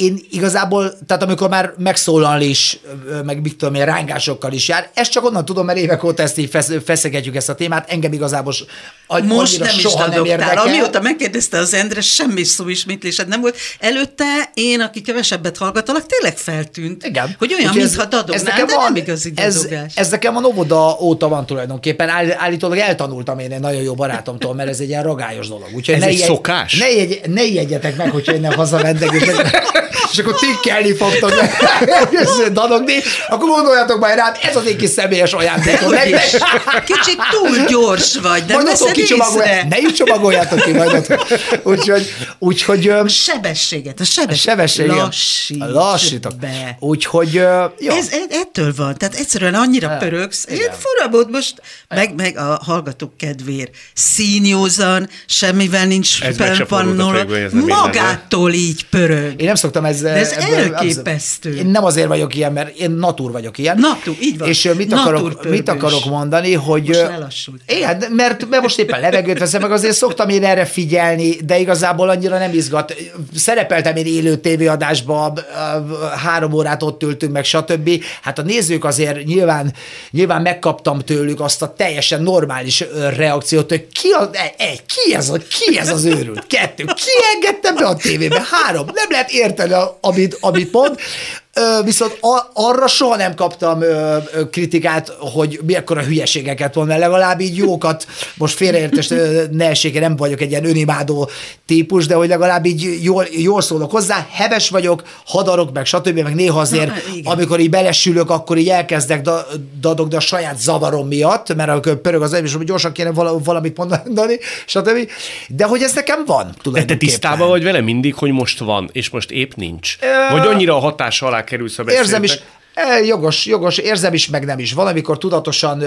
Speaker 3: Én igazából, tehát amikor már megszólal is, meg mit tudom én, rángásokkal is jár, ezt csak onnan tudom, mert évek óta ezt így fesz, feszegetjük ezt a témát, engem igazából s- a-
Speaker 2: Most nem is
Speaker 3: soha nem érdekel.
Speaker 2: Amióta megkérdezte az Endre, semmi szóismétlésed nem volt. Előtte én, aki kevesebbet hallgatalak, tényleg feltűnt,
Speaker 3: Igen.
Speaker 2: hogy olyan, mintha dadognál, de nem igazi
Speaker 3: ez,
Speaker 2: dadogás.
Speaker 3: ez nekem a Novoda óta van tulajdonképpen. Áll, állítólag eltanultam én egy nagyon jó barátomtól, mert ez egy ilyen ragályos dolog. Úgyhogy
Speaker 1: Ez
Speaker 3: ne
Speaker 1: egy
Speaker 3: ijedj-
Speaker 1: szokás?
Speaker 3: Ne, ijedj, ne ijedjetek meg, hogyha innen hazamentek, és, [laughs] és akkor tikkelni fogtok [laughs] dadogni, akkor gondoljatok majd rám, ez az én kis személyes ajándékom.
Speaker 2: Kicsit túl gyors vagy, de
Speaker 3: Majd
Speaker 2: veszed észre.
Speaker 3: ne is csomagoljátok ki majd. Úgyhogy, úgyhogy
Speaker 2: Sebességet, a
Speaker 3: a
Speaker 2: sebesség.
Speaker 3: sebesség. igen.
Speaker 2: Lassíts
Speaker 3: Lassítok.
Speaker 2: be.
Speaker 3: Úgyhogy, jó.
Speaker 2: Ez, ettől van, tehát egyszerűen annyira pörögsz. Én
Speaker 3: igen.
Speaker 2: fura volt most, meg, meg a hallgatók kedvéért. Színjózan, semmivel nincs
Speaker 1: Ez meg se fordult a
Speaker 2: felpannolva,
Speaker 1: fejből, hogy ez nem
Speaker 2: magától így pörög.
Speaker 3: Én nem szoktam ezzel...
Speaker 2: De ez
Speaker 3: ebből-
Speaker 2: elképesztő.
Speaker 3: Én nem azért vagyok ilyen, mert én natur vagyok ilyen.
Speaker 2: Natur, így van.
Speaker 3: És mit akarok, mit akarok mondani, hogy...
Speaker 2: Most lelassult.
Speaker 3: Igen, de- mert, mert most éppen levegőt veszem, meg azért szoktam én erre figyelni, de igazából annyira nem izgat. Szerepeltem én élő tévéadásba, ö, három órát ott ültünk, meg stb. Hát a nézők azért nyilván, nyilván megkaptam tőlük azt a teljesen normális reakciót, hogy ki, az, egy, ki, ez, a, ki ez az őrült? Kettő. Ki engedte be a tévébe? Három. Nem lehet érteni, amit, amit mond. Viszont arra soha nem kaptam kritikát, hogy mi a hülyeségeket mert legalább így jókat, most félreértés ne essék, nem vagyok egy ilyen önimádó típus, de hogy legalább így jól, jól szólok hozzá, heves vagyok, hadarok, meg stb., meg néha azért,
Speaker 2: Na, igen.
Speaker 3: amikor így belesülök, akkor így elkezdek da, dadogni a saját zavarom miatt, mert akkor pörög az és hogy gyorsan kéne vala, valamit mondani, stb. De hogy ez nekem van,
Speaker 1: De te
Speaker 3: tulajdonképpen.
Speaker 1: tisztában vagy vele mindig, hogy most van, és most épp nincs? Vagy annyira a hatás alá kerülsz a
Speaker 3: Érzem is? E, Jogos, jogos, érzem is, meg nem is. Van, amikor tudatosan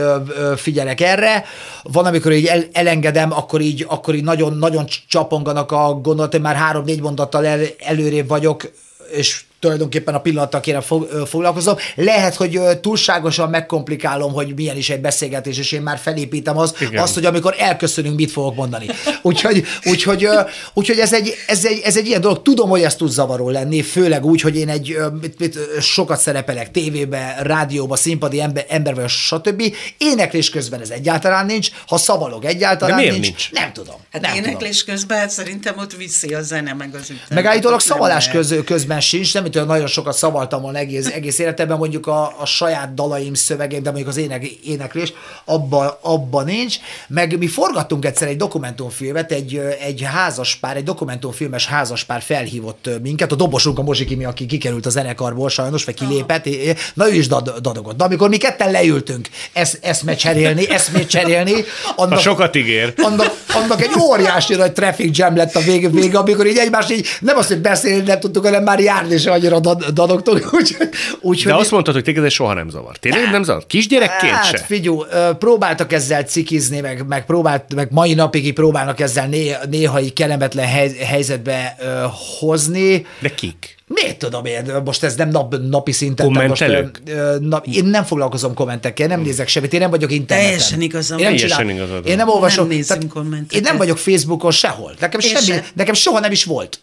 Speaker 3: figyelek erre, van, amikor így el, elengedem, akkor így, akkor így nagyon, nagyon csaponganak a gondolatai, már három-négy mondattal el, előrébb vagyok, és tulajdonképpen a pillanattal kéne foglalkozom. Lehet, hogy túlságosan megkomplikálom, hogy milyen is egy beszélgetés, és én már felépítem az,
Speaker 1: Igen.
Speaker 3: azt, hogy amikor elköszönünk, mit fogok mondani. Úgyhogy, úgyhogy, úgyhogy ez, egy, ez, egy, ez egy ilyen dolog. Tudom, hogy ez tud zavaró lenni, főleg úgy, hogy én egy mit, mit, sokat szerepelek tévébe, rádióba, színpadi ember, ember vagy, stb. Éneklés közben ez egyáltalán nincs, ha szavalog egyáltalán
Speaker 1: De miért
Speaker 3: nincs,
Speaker 1: nincs?
Speaker 3: nem tudom.
Speaker 2: Hát
Speaker 3: nem
Speaker 2: éneklés közben hát szerintem ott viszi a zene meg az ütem.
Speaker 3: Tudom. Meg állítólag
Speaker 2: Ott nem
Speaker 3: szavalás köz, közben sincs, nem mint olyan nagyon sokat szavaltam volna egész, egész életemben, mondjuk a, a saját dalaim szövegek, de mondjuk az ének, éneklés, abba, abba nincs. Meg mi forgattunk egyszer egy dokumentumfilmet, egy, egy házaspár, egy dokumentumfilmes házaspár felhívott minket, a dobosunk, a Mozsikimi, aki kikerült a zenekarból sajnos, vagy kilépett, na ő is dad, dadogott. De amikor mi ketten leültünk esz, eszmét cserélni, eszmét cserélni, annak,
Speaker 1: Ha sokat ígér.
Speaker 3: annak, annak egy óriási nagy traffic jam lett a vége, vége amikor így egymás így nem azt, hogy beszélni nem tudtuk, hanem már járni se annyira dad-. [laughs] Úgyhogy úgy,
Speaker 1: De azt mondtad, hogy téged ez soha nem zavar. Tényleg nem zavar? Kisgyerekként
Speaker 3: Hát
Speaker 1: se?
Speaker 3: figyú, próbáltak ezzel cikizni, meg, meg, próbált, meg mai napig próbálnak ezzel néha, néha így kellemetlen hely, helyzetbe ö, hozni.
Speaker 1: De kik?
Speaker 3: Miért tudom én, most ez nem nap, napi szinten. tehát most,
Speaker 1: Kommentelők?
Speaker 3: ö, na, én nem foglalkozom kommentekkel, nem nézek semmit, én nem vagyok interneten.
Speaker 2: Teljesen igazam
Speaker 3: Én nem, csinál,
Speaker 1: igazad
Speaker 3: én
Speaker 1: van.
Speaker 3: nem olvasom.
Speaker 2: Nem
Speaker 3: tehát
Speaker 2: kommenteket.
Speaker 3: Én nem vagyok Facebookon sehol. Nekem,
Speaker 2: Én
Speaker 3: semmi,
Speaker 2: se.
Speaker 3: nekem soha nem is volt.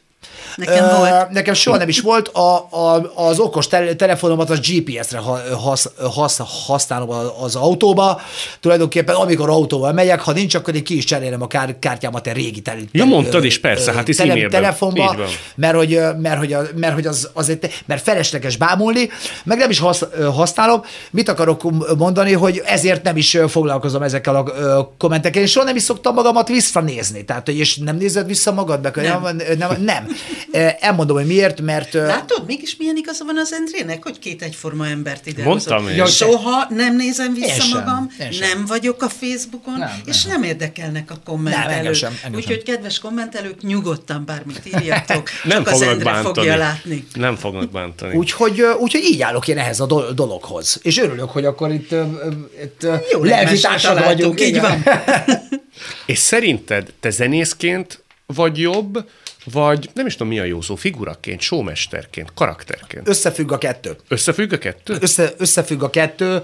Speaker 2: Nekem
Speaker 3: Ö,
Speaker 2: volt.
Speaker 3: Nekem soha nem is volt. A, a, az okos tel- telefonomat az GPS-re ha- hasz, hasz, használom a- az autóba. Tulajdonképpen amikor autóval megyek, ha nincs, akkor én ki is cserélem a kár, kártyámat egy régi tel,
Speaker 1: Ja, mondtad is, persze, hát hisz
Speaker 3: tele, telefonba, mert hogy, mert hogy, a, mert hogy az, az egy, mert felesleges bámulni, meg nem is hasz, ö, használom. Mit akarok mondani, hogy ezért nem is foglalkozom ezekkel a kommentekkel. Én soha nem is szoktam magamat visszanézni. Tehát, hogy és nem nézed vissza magad.
Speaker 2: Nem.
Speaker 3: nem, nem. Elmondom, hogy miért, mert
Speaker 2: Látod, mégis milyen igaza van az Endrének, hogy két egyforma embert ide
Speaker 1: Mondtam én.
Speaker 2: Soha nem nézem vissza
Speaker 3: Én sem,
Speaker 2: magam,
Speaker 3: sem.
Speaker 2: nem vagyok a Facebookon,
Speaker 3: Nem,
Speaker 2: és
Speaker 3: nem.
Speaker 2: nem érdekelnek a kommentelők. Úgyhogy kedves kommentelők, nyugodtan bármit írjatok, [laughs]
Speaker 1: Nem
Speaker 2: csak az
Speaker 1: fognak
Speaker 2: Endre
Speaker 1: bántani.
Speaker 2: fogja látni.
Speaker 1: Nem fognak bántani.
Speaker 3: Úgyhogy, úgyhogy így állok én ehhez a do- dologhoz. És örülök, hogy akkor itt, itt
Speaker 2: Jó
Speaker 3: lelki
Speaker 2: egymással
Speaker 3: társak
Speaker 2: találtunk,
Speaker 3: vagyunk.
Speaker 2: így van. [laughs]
Speaker 1: És szerinted te zenészként vagy jobb, vagy nem is tudom mi a jó szó, figuraként, showmesterként, karakterként.
Speaker 3: Összefügg a kettő.
Speaker 1: Összefügg a kettő?
Speaker 3: Össze, összefügg a kettő.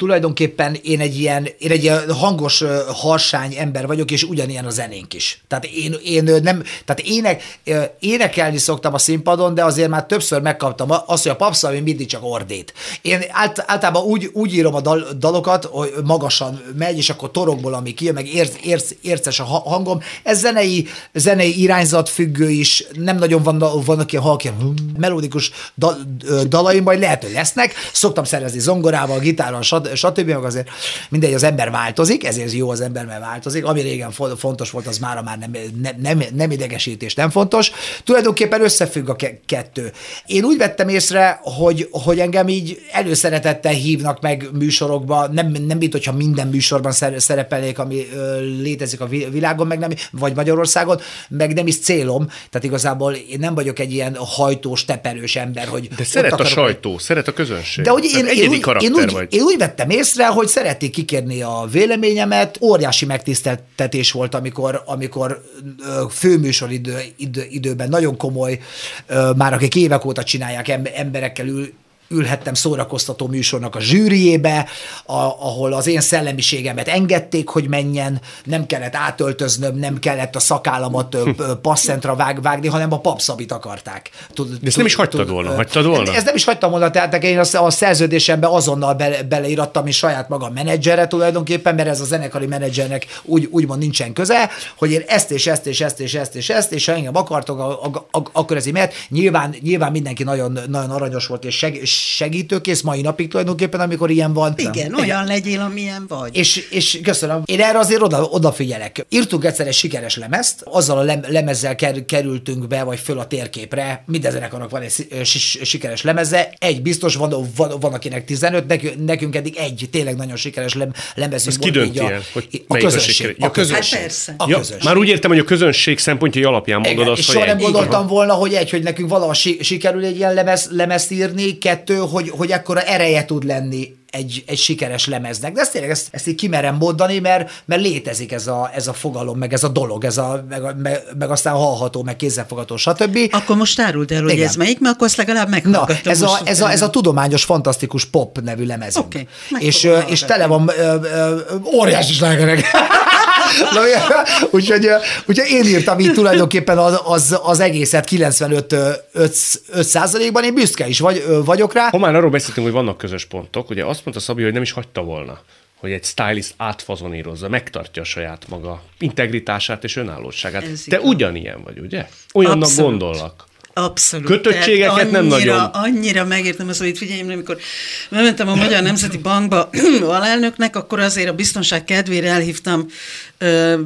Speaker 3: Tulajdonképpen én egy ilyen, én egy ilyen hangos, harsány ember vagyok, és ugyanilyen a zenénk is. Tehát én, én nem, tehát ének, énekelni szoktam a színpadon, de azért már többször megkaptam azt, hogy a papszalmi mindig csak ordít. Én ált, általában úgy, úgy írom a dal, dalokat, hogy magasan megy, és akkor torokból, ami kijön, meg érz, érz, érces a ha- hangom. Ez zenei, zenei irányzat függő is, nem nagyon van, vannak ilyen halk, ilyen melódikus dal, dalaim, majd lehet, hogy lesznek. Szoktam szerezni zongorával, gitárral, sat- stb. Meg azért mindegy, az ember változik, ezért jó az ember, mert változik. Ami régen fo- fontos volt, az mára már nem, nem, nem, nem idegesítés, nem fontos. Tulajdonképpen összefügg a ke- kettő. Én úgy vettem észre, hogy, hogy engem így előszeretettel hívnak meg műsorokba, nem, nem mint hogyha minden műsorban szer- szerepelnék, ami létezik a vi- világon, meg nem, vagy Magyarországon, meg nem is célom. Tehát igazából én nem vagyok egy ilyen hajtós, teperős ember, hogy
Speaker 1: De szeret a
Speaker 3: akarok-
Speaker 1: sajtó, szeret a közönség.
Speaker 3: de hogy én, én,
Speaker 1: egyedi
Speaker 3: úgy,
Speaker 1: karakter
Speaker 3: én, úgy,
Speaker 1: vagy.
Speaker 3: én úgy vettem észre, hogy szerették kikérni a véleményemet, óriási megtiszteltetés volt, amikor, amikor főműsor idő, idő, időben nagyon komoly, már akik évek óta csinálják, em- emberekkel ül, ülhettem szórakoztató műsornak a zsűriébe, a, ahol az én szellemiségemet engedték, hogy menjen, nem kellett átöltöznöm, nem kellett a szakállamat passzentra vág, vágni, hanem a papszabit akarták. Tud,
Speaker 1: ezt nem is hagytad volna, hagytad volna?
Speaker 3: Ez nem is hagytam volna, tehát én a, a szerződésembe azonnal bele, beleírattam, és saját magam menedzsere tulajdonképpen, mert ez a zenekari menedzsernek úgy, úgymond nincsen köze, hogy én ezt és ezt és ezt és ezt és ezt, és ha engem akartok, a- a- a- akkor ez így mehet. Nyilván, nyilván mindenki nagyon, nagyon aranyos volt, és seg, segítőkész mai napig tulajdonképpen, amikor ilyen van.
Speaker 2: Igen, olyan legyél, amilyen vagy.
Speaker 3: És, és köszönöm. Én erre azért oda, odafigyelek. Írtunk egyszer egy sikeres lemezt, azzal a lem, lemezzel ker, kerültünk be, vagy föl a térképre. Minden zenekarnak van egy sikeres lemeze. Egy biztos, van, van, van akinek 15, nekünk, nekünk eddig egy tényleg nagyon sikeres lem, lemezünk
Speaker 1: Ez ki
Speaker 3: volt, így
Speaker 1: dönti
Speaker 3: a,
Speaker 1: el, hogy
Speaker 3: a
Speaker 1: a
Speaker 3: közönség.
Speaker 1: Ja,
Speaker 3: a közönség.
Speaker 2: Hát persze.
Speaker 3: A
Speaker 1: Ja,
Speaker 3: közönség.
Speaker 1: már úgy értem, hogy a közönség szempontjai alapján mondod
Speaker 3: Igen,
Speaker 1: azt,
Speaker 3: és
Speaker 1: hogy
Speaker 3: soha nem gondoltam volna, hogy egy, hogy nekünk valaha si- sikerül egy ilyen lemez, lemezt írni, kettő, hogy, hogy ekkora ereje tud lenni egy, egy sikeres lemeznek. De ezt tényleg ezt, ezt így kimerem mondani, mert, mert létezik ez a, ez a fogalom, meg ez a dolog, ez a, meg, meg, meg aztán hallható, meg kézzelfogható, stb.
Speaker 2: Akkor most áruld el, hogy
Speaker 3: Igen.
Speaker 2: ez melyik, mert akkor azt legalább
Speaker 3: Na,
Speaker 2: meghallgatom.
Speaker 3: ez a, ez, a, ez a tudományos, fantasztikus pop nevű lemezünk.
Speaker 2: Meg
Speaker 3: és, és tele van ö, óriási slágerek. [laughs] Na, úgyhogy, úgyhogy én írtam így tulajdonképpen az, az, az egészet 95 ö, 5, 5 százalékban, én büszke is vagy, vagyok rá.
Speaker 1: Ha már arról beszéltünk, hogy vannak közös pontok, ugye azt mondta Szabi, hogy nem is hagyta volna, hogy egy stylist átfazonírozza, megtartja a saját maga integritását és önállóságát.
Speaker 2: Ez
Speaker 1: Te
Speaker 2: igaz.
Speaker 1: ugyanilyen vagy, ugye? Olyannak
Speaker 2: Abszolút.
Speaker 1: gondollak.
Speaker 2: Abszolút.
Speaker 1: Kötöttségeket
Speaker 2: Tehát
Speaker 1: nem
Speaker 2: annyira,
Speaker 1: nagyon.
Speaker 2: Annyira megértem azt, hogy figyelj, amikor bementem a Magyar Nemzeti Bankba [clears throat] alelnöknek, akkor azért a biztonság kedvére elhívtam,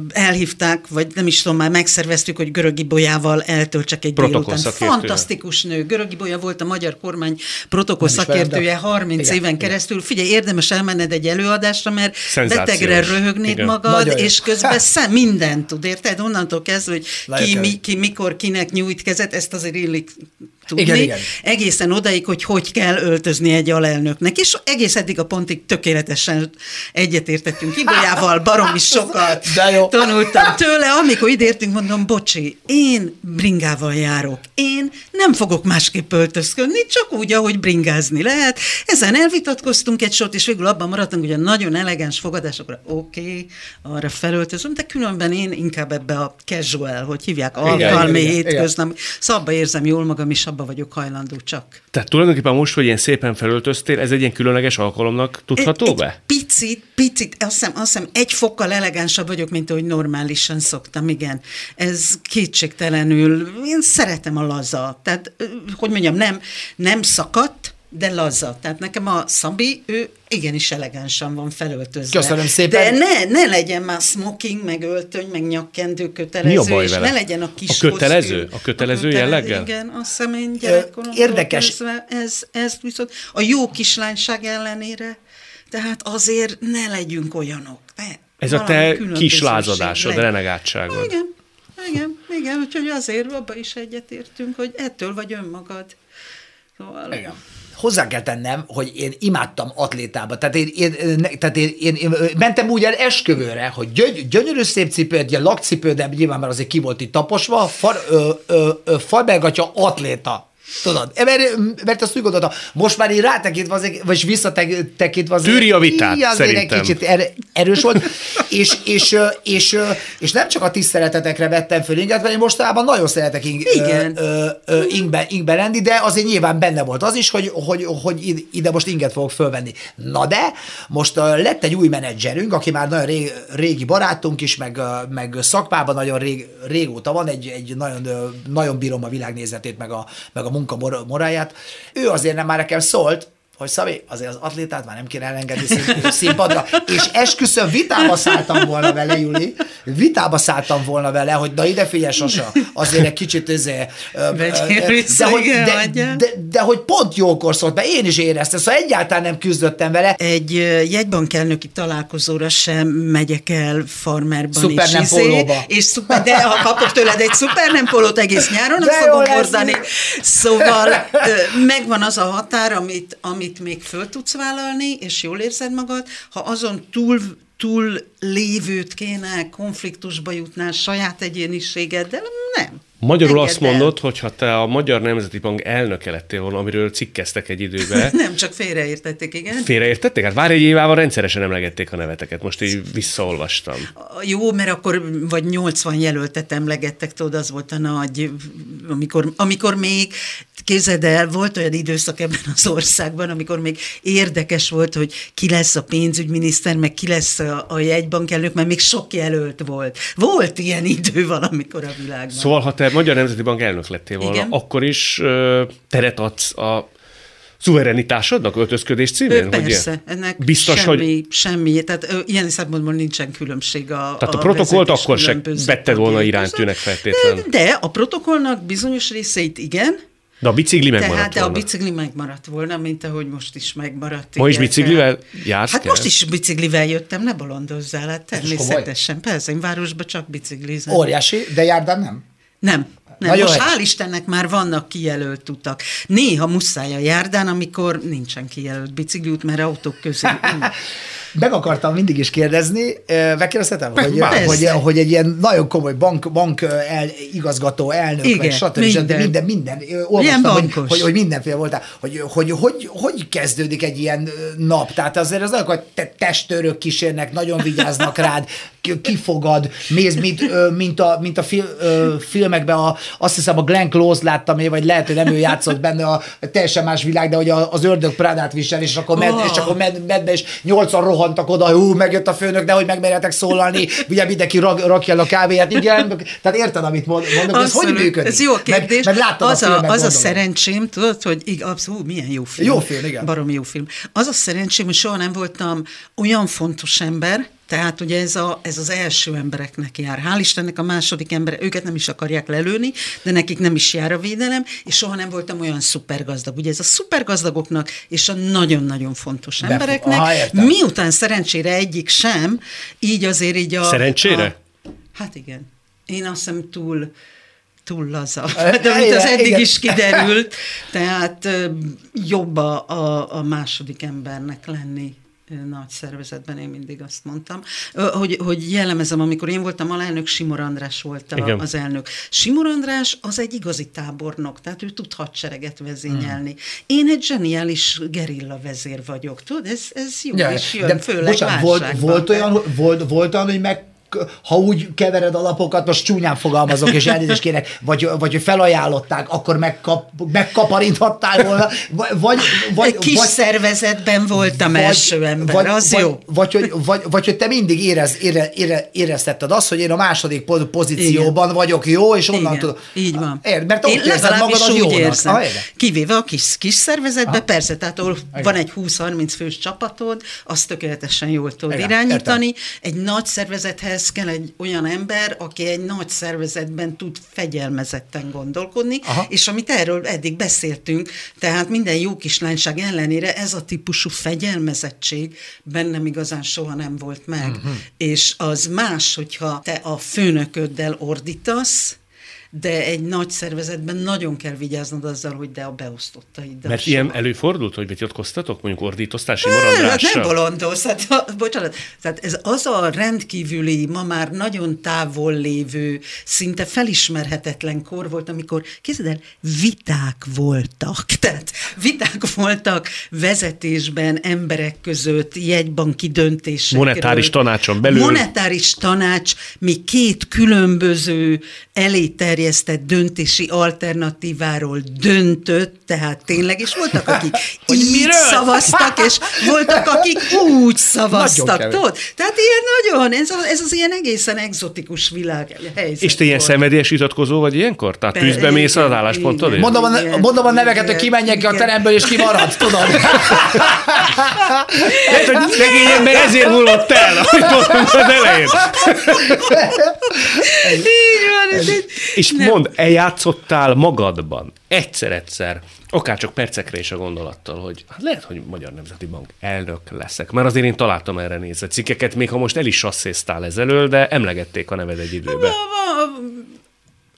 Speaker 2: elhívták, vagy nem is tudom, már megszerveztük, hogy Görögi Bolyával eltöltsek egy
Speaker 1: Protokoll
Speaker 2: délután.
Speaker 1: szakértője.
Speaker 2: Fantasztikus nő. Görögi Bolya volt a magyar kormány protokoll
Speaker 3: Nem
Speaker 2: szakértője 30
Speaker 3: Igen,
Speaker 2: éven
Speaker 3: igen.
Speaker 2: keresztül. Figyelj, érdemes elmenned egy előadásra, mert
Speaker 1: Szenzációs.
Speaker 2: betegre röhögnéd
Speaker 1: Igen.
Speaker 2: magad,
Speaker 3: Nagyon jó.
Speaker 2: és közben szem, mindent tud, érted? Onnantól kezdve, hogy ki, mi, ki mikor kinek nyújt kezet, ezt azért illik tudni.
Speaker 3: Igen, igen.
Speaker 2: Egészen odaig, hogy hogy kell öltözni egy alelnöknek. És egész eddig a pontig tökéletesen egyetértettünk Ibolyával, baromi sokat
Speaker 3: De jó.
Speaker 2: tanultam tőle. Amikor ide értünk, mondom, bocsi, én bringával járok. Én nem fogok másképp öltözködni, csak úgy, ahogy bringázni lehet. Ezen elvitatkoztunk egy sort, és végül abban maradtunk, hogy a nagyon elegáns fogadásokra oké, okay, arra felöltözöm, de különben én inkább ebbe a casual, hogy hívják, alkalmi hétköznap. Szóval abba érzem jól magam, és abba vagyok hajlandó csak.
Speaker 1: Tehát tulajdonképpen most, hogy ilyen szépen felöltöztél, ez egy ilyen különleges alkalomnak tudható
Speaker 2: egy,
Speaker 1: be?
Speaker 2: Egy picit, picit, azt hiszem, azt hiszem egy fokkal elegánsabb vagyok, mint ahogy normálisan szoktam, igen. Ez kétségtelenül, én szeretem a laza. Tehát, hogy mondjam, nem, nem szakadt, de laza. Tehát nekem a Szabi, ő igenis elegánsan van felöltözve.
Speaker 3: Köszönöm szépen.
Speaker 2: De ne, ne legyen már smoking, meg öltöny, meg nyakkendő kötelező,
Speaker 1: Mi a baj
Speaker 2: és
Speaker 1: vele?
Speaker 2: ne legyen a kis
Speaker 1: A kötelező?
Speaker 2: kosztüm.
Speaker 1: A kötelező jelleggel?
Speaker 2: Igen, azt hiszem én gyerekkoromtól
Speaker 3: érdekes.
Speaker 2: kezdve Ez, ez viszont a jó kislányság ellenére, tehát azért ne legyünk olyanok. Ne,
Speaker 1: Ez a te kis lázadásod,
Speaker 2: legyen.
Speaker 1: renegátságod.
Speaker 2: Igen, igen, igen, úgyhogy azért abba is egyetértünk, hogy ettől vagy önmagad. Szóval,
Speaker 3: Igen. Hozzá kell tennem, hogy én imádtam atlétába. Tehát én, én, tehát én, én, én mentem úgy el esküvőre, hogy gyöny, gyönyörű szép cipő, egy lakcipő, de nyilván már azért ki volt itt taposva, far, ö, ö, ö, falbelgatya atléta. Tudod, mert, mert azt úgy gondoltam, most már én rátekintve, azért, vagy visszatekintve.
Speaker 1: Tűri a vitát,
Speaker 3: így azért
Speaker 1: szerintem.
Speaker 3: Egy kicsit er, erős volt, és, és, és, és, nem csak a tiszteletetekre vettem föl inget, mert én mostanában nagyon szeretek ing,
Speaker 2: Igen.
Speaker 3: ö, ö, ingbe, ingbe lenni, de azért nyilván benne volt az is, hogy, hogy, hogy id- ide most inget fogok fölvenni. Na de, most lett egy új menedzserünk, aki már nagyon rég, régi barátunk is, meg, meg szakmában nagyon rég, régóta van, egy, egy nagyon, nagyon bírom a világnézetét, meg a, meg a munka mor- moráját. Ő azért nem már nekem szólt, hogy Szabi, azért az atlétát már nem kéne elengedni szín- [laughs] színpadra, és esküszöm, vitába szálltam volna vele, Juli, vitába szálltam volna vele, hogy na ide figyelj, Sasa, azért egy kicsit izé, ö, ö,
Speaker 2: Vegyél
Speaker 3: ö,
Speaker 2: vissza,
Speaker 3: de, hogy, de,
Speaker 2: hagyjál.
Speaker 3: de, de, hogy pont jókor szólt, mert én is éreztem, szóval egyáltalán nem küzdöttem vele.
Speaker 2: Egy jegybankelnöki találkozóra sem megyek el farmerban
Speaker 3: Szuper
Speaker 2: is.
Speaker 3: nem
Speaker 2: izé,
Speaker 3: pólóba.
Speaker 2: És szuper, de ha kapok tőled egy szuper nem pólót, egész nyáron
Speaker 3: De
Speaker 2: azt fogom hordani. Szóval megvan az a határ, amit, amit még föl tudsz vállalni, és jól érzed magad. Ha azon túl túl lévőt kéne, konfliktusba jutnál saját egyéniségeddel, nem.
Speaker 1: Magyarul
Speaker 2: Engedd
Speaker 1: azt mondod, hogy ha te a Magyar Nemzeti Bank elnöke lettél volna, amiről cikkeztek egy időben, [laughs]
Speaker 2: Nem, csak félreértették, igen.
Speaker 1: félreértették? Hát várj egy évával rendszeresen emlegették a neveteket, most így visszaolvastam.
Speaker 2: Jó, mert akkor vagy 80 jelöltet emlegettek, tudod, az volt a nagy, amikor, amikor még, képzeld el, volt olyan időszak ebben az országban, amikor még érdekes volt, hogy ki lesz a pénzügyminiszter, meg ki lesz a, a jegybankelnök, mert még sok jelölt volt. Volt ilyen idő valamikor a világban.
Speaker 1: Szóval, ha te Magyar Nemzeti Bank elnök lettél volna,
Speaker 2: Igen.
Speaker 1: akkor is ö, teret adsz a szuverenitásodnak öltözködés címén? Hogy
Speaker 2: Persze,
Speaker 1: ilyen?
Speaker 2: ennek
Speaker 1: Biztos,
Speaker 2: semmi,
Speaker 1: hogy
Speaker 2: semmi, tehát ö, ilyen szempontból nincsen különbség a
Speaker 1: Tehát a protokollt
Speaker 2: vezetés
Speaker 1: akkor se
Speaker 2: különböző
Speaker 1: vetted volna
Speaker 2: tagjai
Speaker 1: irántűnek
Speaker 2: között.
Speaker 1: feltétlen.
Speaker 2: De, de a protokollnak bizonyos részeit igen,
Speaker 1: de a bicikli megmaradt
Speaker 2: tehát de a
Speaker 1: volna.
Speaker 2: bicikli megmaradt volna, mint ahogy most is megmaradt.
Speaker 1: Ma is biciklivel jársz
Speaker 2: Hát
Speaker 1: kell?
Speaker 2: most is biciklivel jöttem, ne bolondozzál, hát természetesen. Persze, én városba csak biciklizem.
Speaker 3: Óriási, de járdán nem.
Speaker 2: Nem. Nem,
Speaker 3: Nagyon
Speaker 2: most hál' Istennek már vannak kijelölt utak. Néha muszáj a járdán, amikor nincsen kijelölt bicikliút, mert autók közé. [laughs]
Speaker 3: Meg akartam mindig is kérdezni, megkérdezhetem, hogy, hogy, hogy egy ilyen nagyon komoly bank, bank el, igazgató, elnök,
Speaker 2: Igen,
Speaker 3: meg stb.
Speaker 2: minden.
Speaker 3: minden, minden, olvastam, hogy, hogy, hogy, mindenféle voltál, hogy, hogy, hogy, hogy kezdődik egy ilyen nap, tehát azért az nagyon, hogy te testőrök kísérnek, nagyon vigyáznak rád, ki- kifogad, mész, mint, mint a, mint a fil, filmekben, a, azt hiszem a Glenn Close láttam én, vagy lehet, hogy nem ő játszott benne, a, teljesen más világ, de hogy az ördög Prádát visel, és akkor, med,
Speaker 2: Oh.
Speaker 3: és akkor med, medbe, és nyolcan rohan rohantak oda, hú, megjött a főnök, de hogy megmerjetek szólalni, ugye mindenki rak, rakja el a kávéját, igen, tehát érted, amit mondok, ez hogy működik?
Speaker 2: Ez jó kérdés.
Speaker 3: Meg, meg
Speaker 2: az, a,
Speaker 3: filmet,
Speaker 2: az a szerencsém, tudod, hogy ig- abszolút, milyen jó film.
Speaker 3: Jó film, igen.
Speaker 2: Baromi jó film. Az a szerencsém, hogy soha nem voltam olyan fontos ember, tehát ugye ez, a, ez az első embereknek jár. Hál' Istennek a második ember, őket nem is akarják lelőni, de nekik nem is jár a védelem, és soha nem voltam olyan szupergazdag. Ugye ez a szupergazdagoknak és a nagyon-nagyon fontos
Speaker 3: Befo-
Speaker 2: embereknek,
Speaker 3: Aha, értem.
Speaker 2: miután szerencsére egyik sem, így azért így a...
Speaker 1: Szerencsére?
Speaker 2: A, hát igen. Én azt hiszem túl túl laza. [laughs] De mint az eddig
Speaker 3: igen.
Speaker 2: is kiderült, tehát jobb a, a, második embernek lenni nagy szervezetben, én mindig azt mondtam, hogy, hogy jellemezem, amikor én voltam alelnök, Simor András volt a,
Speaker 1: Igen.
Speaker 2: az elnök. Simor András az egy igazi tábornok, tehát ő tud hadsereget vezényelni.
Speaker 3: Hmm.
Speaker 2: Én egy zseniális gerilla vezér vagyok, tudod, ez, ez jó
Speaker 3: Ja,
Speaker 2: is jön,
Speaker 3: de
Speaker 2: főleg
Speaker 3: bocsánat, volt, volt, olyan, volt, volt olyan, hogy meg ha úgy kevered a lapokat, most csúnyán fogalmazok, és elnézést kérek, vagy, vagy felajánlották, akkor megkap, megkaparinthattál volna, vagy, vagy, vagy,
Speaker 2: Egy kis
Speaker 3: vagy,
Speaker 2: szervezetben voltam első ember,
Speaker 3: vagy,
Speaker 2: az
Speaker 3: vagy,
Speaker 2: jó.
Speaker 3: Vagy, vagy, vagy, vagy, hogy te mindig érez, ére, ére, éreztetted azt, hogy én a második po- pozícióban
Speaker 2: Igen.
Speaker 3: vagyok jó, és onnan
Speaker 2: Igen,
Speaker 3: tudom.
Speaker 2: így van.
Speaker 3: Érd, mert
Speaker 2: Én
Speaker 3: érzed magad
Speaker 2: úgy
Speaker 3: jónak.
Speaker 2: érzem.
Speaker 3: Ah, érted?
Speaker 2: Kivéve a kis, kis szervezetben,
Speaker 3: Aha.
Speaker 2: persze, tehát ahol van egy 20-30 fős csapatod, azt tökéletesen jól tudod
Speaker 3: Igen,
Speaker 2: irányítani. Egy nagy szervezethez kell egy olyan ember, aki egy nagy szervezetben tud fegyelmezetten gondolkodni,
Speaker 3: Aha.
Speaker 2: és amit erről eddig beszéltünk, tehát minden jó kislányság ellenére ez a típusú fegyelmezettség bennem igazán soha nem volt meg. Uh-huh. És az más, hogyha te a főnököddel ordítasz, de egy nagy szervezetben nagyon kell vigyáznod azzal, hogy de a beosztottaiddal
Speaker 1: Mert ilyen előfordult, hogy betyotkoztatok, mondjuk ordítoztál Simor
Speaker 2: Hát nem bolondos, hát, [laughs] bocsánat, tehát ez az a rendkívüli, ma már nagyon távol lévő, szinte felismerhetetlen kor volt, amikor, képzeld el, viták voltak, [laughs] tehát viták voltak vezetésben, emberek között, jegybanki döntésekről.
Speaker 1: Monetáris tanácson belül.
Speaker 2: Monetáris tanács még két különböző elé terjesztett döntési alternatíváról döntött, tehát tényleg, és voltak, akik [laughs] így
Speaker 3: miről?
Speaker 2: szavaztak, és voltak, akik úgy szavaztak, tudod? Tehát ilyen nagyon, ez, ez az ilyen egészen egzotikus világ helyzet
Speaker 1: És te ilyen
Speaker 2: volt.
Speaker 1: szenvedélyes vitatkozó vagy ilyenkor? Tehát
Speaker 2: Be-
Speaker 1: tűzbe mész az
Speaker 2: igen, igen.
Speaker 3: Mondom a,
Speaker 2: Igen,
Speaker 3: mondom a neveket,
Speaker 2: igen,
Speaker 3: hogy kimenjek ki a
Speaker 2: igen.
Speaker 3: teremből, és kimarad, tudod? [laughs]
Speaker 1: Lehet, hogy szegény ember ezért múlott el, ahogy mondtam az elején.
Speaker 2: Így van, ez egy,
Speaker 1: És mondd, eljátszottál magadban egyszer-egyszer, akár csak percekre is a gondolattal, hogy hát lehet, hogy Magyar Nemzeti Bank elnök leszek. Mert azért én találtam erre nézve cikkeket, még ha most el is sasszéztál ezelől, de emlegették a neved egy időben.